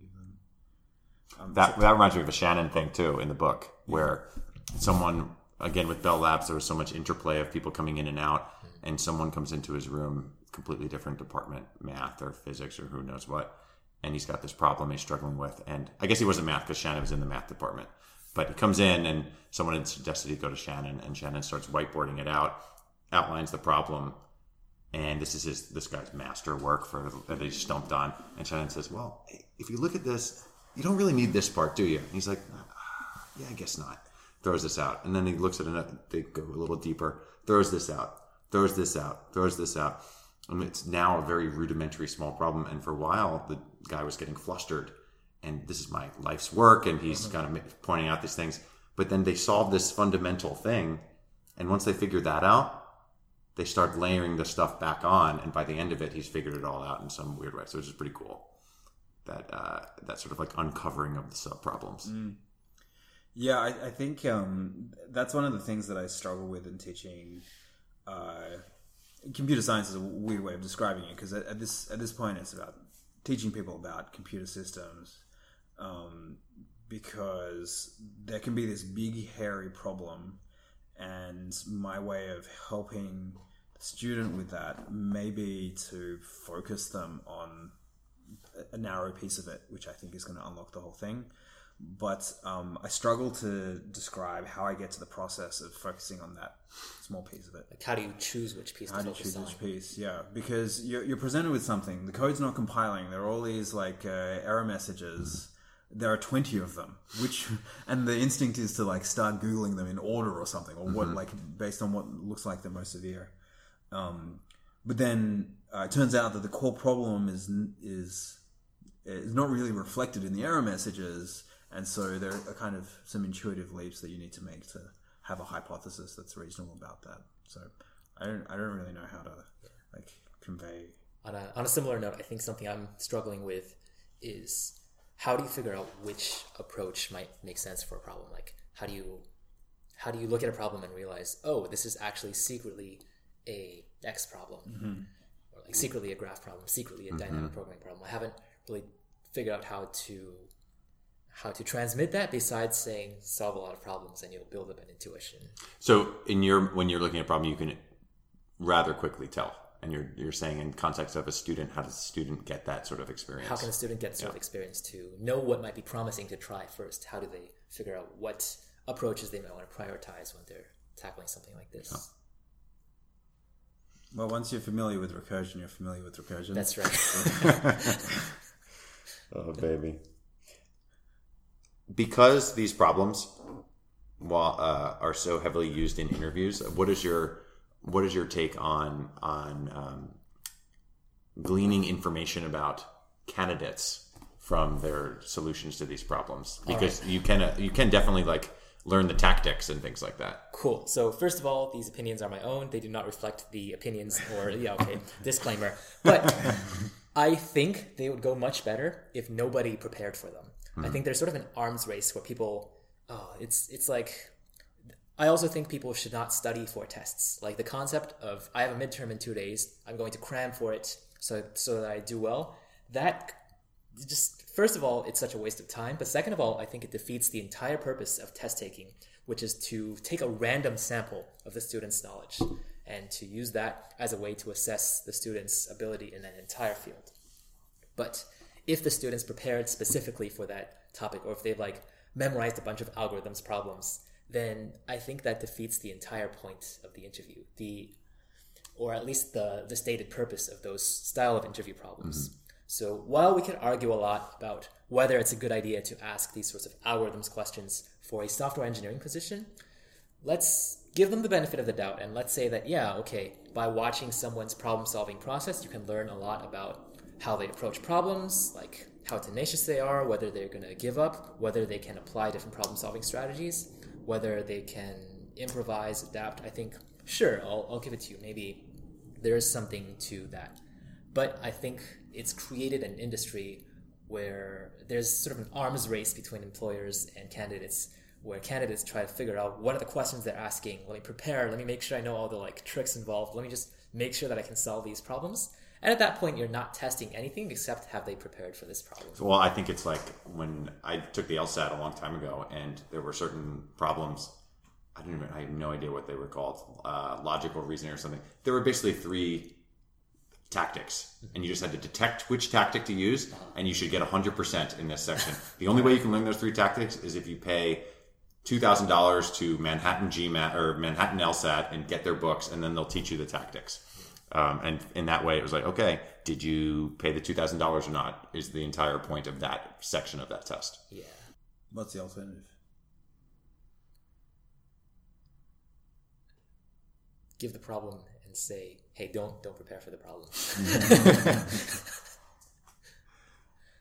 Um, that that reminds me of a Shannon thing too in the book, where someone again with Bell Labs there was so much interplay of people coming in and out, and someone comes into his room, completely different department, math or physics or who knows what, and he's got this problem he's struggling with, and I guess he wasn't math because Shannon was in the math department, but he comes in and someone had suggested he go to Shannon, and Shannon starts whiteboarding it out, outlines the problem. And this is his this guy's master work for that he stumped on. And Shannon says, "Well, if you look at this, you don't really need this part, do you?" And he's like, yeah, I guess not. Throws this out, and then he looks at it. They go a little deeper. Throws this out. Throws this out. Throws this out. And it's now a very rudimentary, small problem. And for a while, the guy was getting flustered. And this is my life's work, and he's kind of pointing out these things. But then they solve this fundamental thing, and once they figure that out, they start layering the stuff back on. And by the end of it, he's figured it all out in some weird way. So it's just pretty cool. That uh, that sort of like uncovering of the sub problems. Yeah, I, I think um, that's one of the things that I struggle with in teaching. Uh, computer science is a weird way of describing it because at, at this at this point it's about teaching people about computer systems um, because there can be this big hairy problem, and my way of helping the student with that may be to focus them on a- a narrow piece of it, which I think is going to unlock the whole thing but um, I struggle to describe how I get to the process of focusing on that small piece of it. Like, how do you choose which piece How to do you choose on? which piece? Yeah, because you're, you're presented with something. The code's not compiling. There are all these like uh, error messages. There are twenty of them, which and the instinct is to like start googling them in order or something, or what like based on what looks like the most severe. Um, but then uh, it turns out that the core problem is is is not really reflected in the error messages, and so there are kind of some intuitive leaps that you need to make to have a hypothesis that's reasonable about that. So I don't I don't really know how to like convey. On a, on a similar note, I think something I'm struggling with is how do you figure out which approach might make sense for a problem? Like, how do you how do you look at a problem and realize, oh, this is actually secretly a X problem, mm-hmm. or like secretly a graph problem, secretly a mm-hmm. dynamic programming problem? I haven't really figured out how to how to transmit that besides saying solve a lot of problems and you'll build up an intuition. So in your when you're looking at a problem, you can rather quickly tell. And you're you're saying in context of a student, how does a student get that sort of experience? How can a student get sort of experience to know what might be promising to try first? How do they figure out what approaches they might want to prioritize when they're tackling something like this? Well, once you're familiar with recursion, you're familiar with recursion. That's right. Oh baby. Because these problems while, uh, are so heavily used in interviews, what is your what is your take on on um, gleaning information about candidates from their solutions to these problems? Because you can uh, you can definitely like learn the tactics and things like that. cool. So first of all, these opinions are my own. They do not reflect the opinions or yeah, okay, disclaimer. But I think they would go much better if nobody prepared for them. I hmm. think there's sort of an arms race where people oh, it's it's like I also think people should not study for tests. Like the concept of I have a midterm in two days, I'm going to cram for it so so that I do well. That just first of all, it's such a waste of time. But second of all, I think it defeats the entire purpose of test taking, which is to take a random sample of the student's knowledge and to use that as a way to assess the student's ability in an entire field. But if the student's prepared specifically for that topic, or if they've like memorized a bunch of algorithms problems, then I think that defeats the entire point of the interview. The or at least the the stated purpose of those style of interview problems. Mm-hmm. So while we can argue a lot about whether it's a good idea to ask these sorts of algorithms questions for a software engineering position, let's give them the benefit of the doubt and let's say that yeah okay by watching someone's problem solving process you can learn a lot about how they approach problems like how tenacious they are whether they're going to give up whether they can apply different problem solving strategies whether they can improvise, adapt, I think, sure, I'll, I'll give it to you. Maybe there is something to that. But I think it's created an industry where there's sort of an arms race between employers and candidates where candidates try to figure out what are the questions they're asking let me prepare let me make sure i know all the like tricks involved let me just make sure that i can solve these problems and at that point you're not testing anything except have they prepared for this problem Well, I think it's like when I took the LSAT a long time ago, and there were certain problems. I don't even. I have no idea what they were called. Uh, logical reasoning or something. There were basically three tactics, and you just had to detect which tactic to use, and you should get hundred percent in this section. The only way you can learn those three tactics is if you pay two thousand dollars to Manhattan GMAT or Manhattan LSAT and get their books, and then they'll teach you the tactics. Um, and in that way, it was like, okay, did you pay the two thousand dollars or not? Is the entire point of that section of that test. yeah What's the alternative? give the problem and say hey don't don't prepare for the problem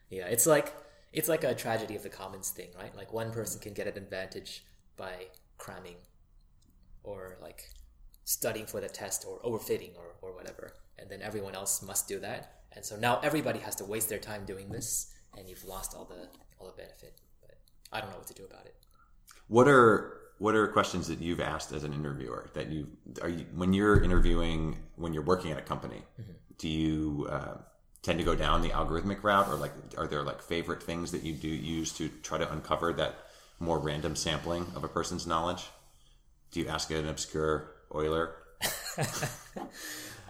yeah it's like it's like a tragedy of the commons thing right? Like one person can get an advantage by cramming or like studying for the test or overfitting or, or whatever. And then everyone else must do that. And so now everybody has to waste their time doing this and you've lost all the all the benefit. But i don't know what to do about it. What are what are questions that you've asked as an interviewer that you are you when you're interviewing when you're working at a company? Do you uh, tend to go down the algorithmic route, or like are there like favorite things that you do use to try to uncover that more random sampling of a person's knowledge? Do you ask an obscure Euler?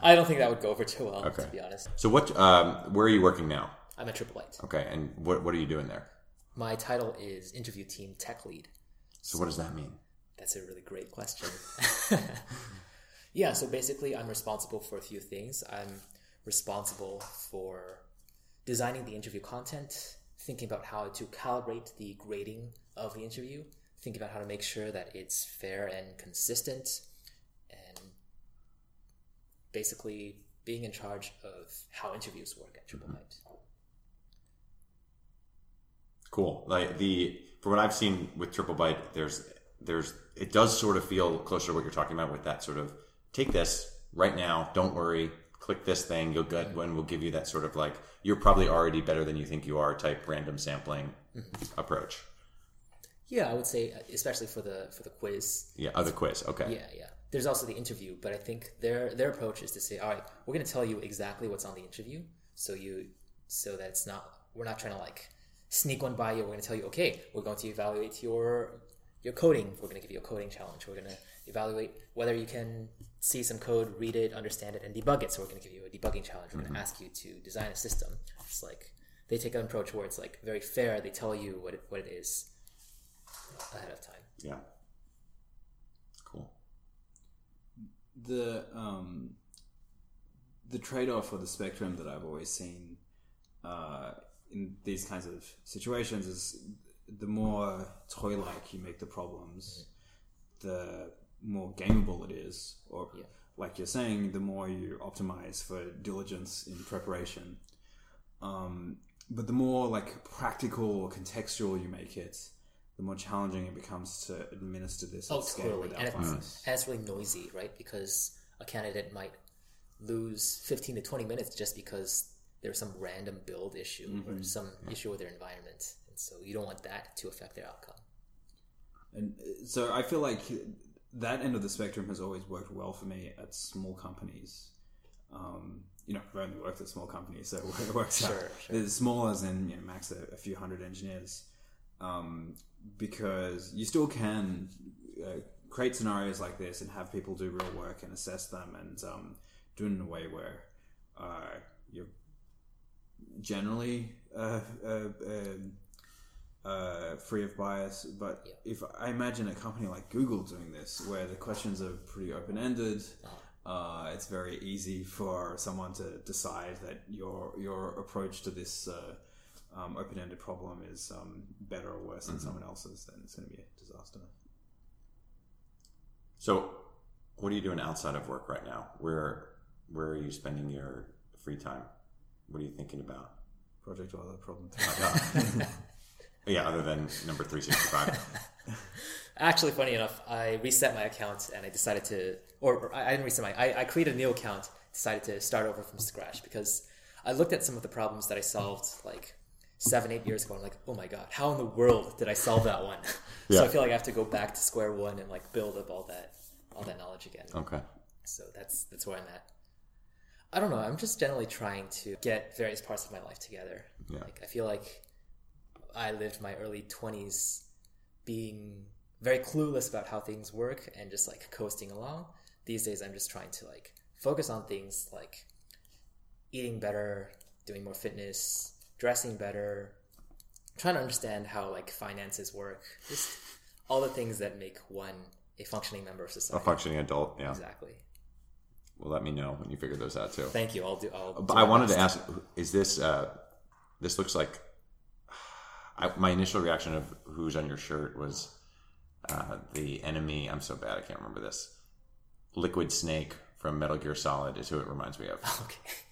i don't think that would go over too well Okay. to be honest So what? Um, where are you working now? i'm a Triple Byte Okay, and what what are you doing there? My title is interview team tech lead. So what does that mean? That's a really great question. yeah, so basically, I'm responsible for a few things. I'm responsible for designing the interview content, thinking about how to calibrate the grading of the interview, thinking about how to make sure that it's fair and consistent, and basically being in charge of how interviews work at Triple Byte. Cool. Like the for what I've seen with Triple Byte, there's there's it does sort of feel closer to what you're talking about with that sort of take this right now, don't worry, click this thing, you'll get when we'll give you that sort of like you're probably already better than you think you are type random sampling mm-hmm. approach. Yeah, I would say, especially for the for the quiz, Yeah, oh, other quiz. Okay. Yeah, yeah. There's also the interview, but I think their their approach is to say, all right, we're going to tell you exactly what's on the interview, so you so that it's not we're not trying to like sneak one by you. We're going to tell you, okay, we're going to evaluate your your coding. We're going to give you a coding challenge. We're going to evaluate whether you can see some code, read it, understand it, and debug it. So we're going to give you a debugging challenge. We're going to ask you to design a system. It's like they take an approach where it's like very fair. They tell you what it, what it is ahead of time. Yeah. Cool. the um, the trade off or the spectrum that I've always seen uh, in these kinds of situations is the more toy like you make the problems, the more gameable it is, or Yeah. like you're saying, the more you optimize for diligence in preparation. Um, but the more like practical or contextual you make it, the more challenging it becomes to administer this Oh, at scale totally. without And it's, bias. and it's really noisy, right? Because a candidate might lose 15 to 20 minutes just because there's some random build issue Mm-hmm. or some issue with their environment. And so you don't want that to affect their outcome. And uh, so I feel like that end of the spectrum has always worked well for me at small companies. Um, you know, I've only worked at small companies, so it works out. Sure, sure. As small as in you know, max a, a few hundred engineers, um, because you still can uh, create scenarios like this and have people do real work and assess them and um, do it in a way where uh, you're generally uh, uh, free of bias. But Yeah. if I imagine a company like Google doing this, where the questions are pretty open ended, uh, it's very easy for someone to decide that your your approach to this uh, um, open ended problem is um, better or worse than someone else's. Then it's going to be a disaster. So, what are you doing outside of work right now? Where where are you spending your free time? What are you thinking about? Project or other problem. Yeah, other than number 365. Actually, funny enough, I reset my account and I decided to, or, or I didn't reset my, I, I created a new account, decided to start over from scratch because I looked at some of the problems that I solved like seven, eight years ago. And I'm like, oh my god, how in the world did I solve that one? so I feel like I have to go back to square one and like build up all that, all that knowledge again. okay. So that's that's where I'm at. I don't know. I'm just generally trying to get various parts of my life together. Yeah. Like I feel like I lived my early 20s being very clueless about how things work and just like coasting along. These days I'm just trying to like focus on things like eating better, doing more fitness, dressing better, trying to understand how like finances work. Just all the things that make one a functioning member of society. A functioning adult, yeah. Exactly. Well, let me know when you figure those out too. Thank you. I'll do. I'll But I wanted to ask: Is this? Uh, this looks like. I, my initial reaction of who's on your shirt was uh, the enemy. I'm so bad. I can't remember this. Liquid Snake from Metal Gear Solid is who it reminds me of.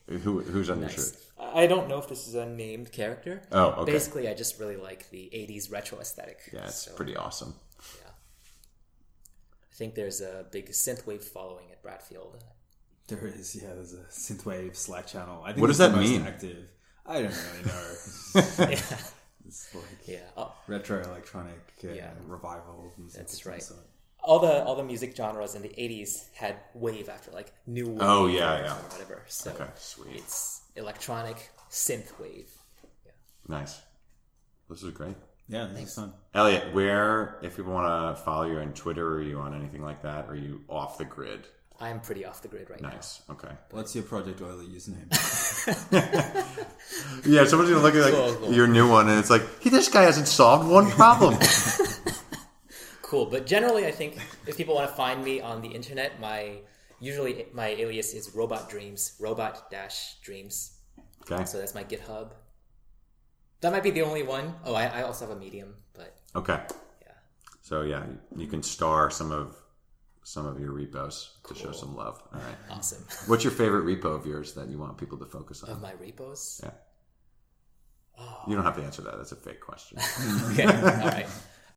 Okay. Who who's on your shirt? I don't know if this is a named character. Oh, okay. Basically, I just really like the '80s retro aesthetic. Yeah, it's So, pretty awesome. Yeah. I think there's a big synthwave following at Bradfield. There is, yeah. There's a synthwave Slack channel. I think What does that mean? Active. I don't really know. yeah. It's like Yeah. Oh, retro electronic uh, Yeah. revival music. That's of some right. sort. all the all the music genres in the '80s had wave after like new wave. Oh, yeah, or yeah. whatever. So Okay, sweet. it's electronic synth wave. Yeah. Nice. This is great. Yeah, this is fun. Elliot, where if people want to follow you on Twitter, are you on anything like that? Or are you off the grid? I'm pretty off the grid right now. Nice. Okay. What's your Project Euler username? Yeah, someone's gonna look at like Cool, cool. your new one, and it's like, hey, this guy hasn't solved one problem. Cool, but generally, I think if people want to find me on the internet, my usually my alias is Robot Dreams, Robot Dash Dreams. okay. So that's my GitHub. That might be the only one. Oh, I, I also have a Medium, but Okay. yeah, So yeah, you can star some of some of your repos to show some love. All right. awesome. What's your favorite repo of yours that you want people to focus on? of my repos. Yeah. Oh. You don't have to answer that. That's a fake question. Okay, all right.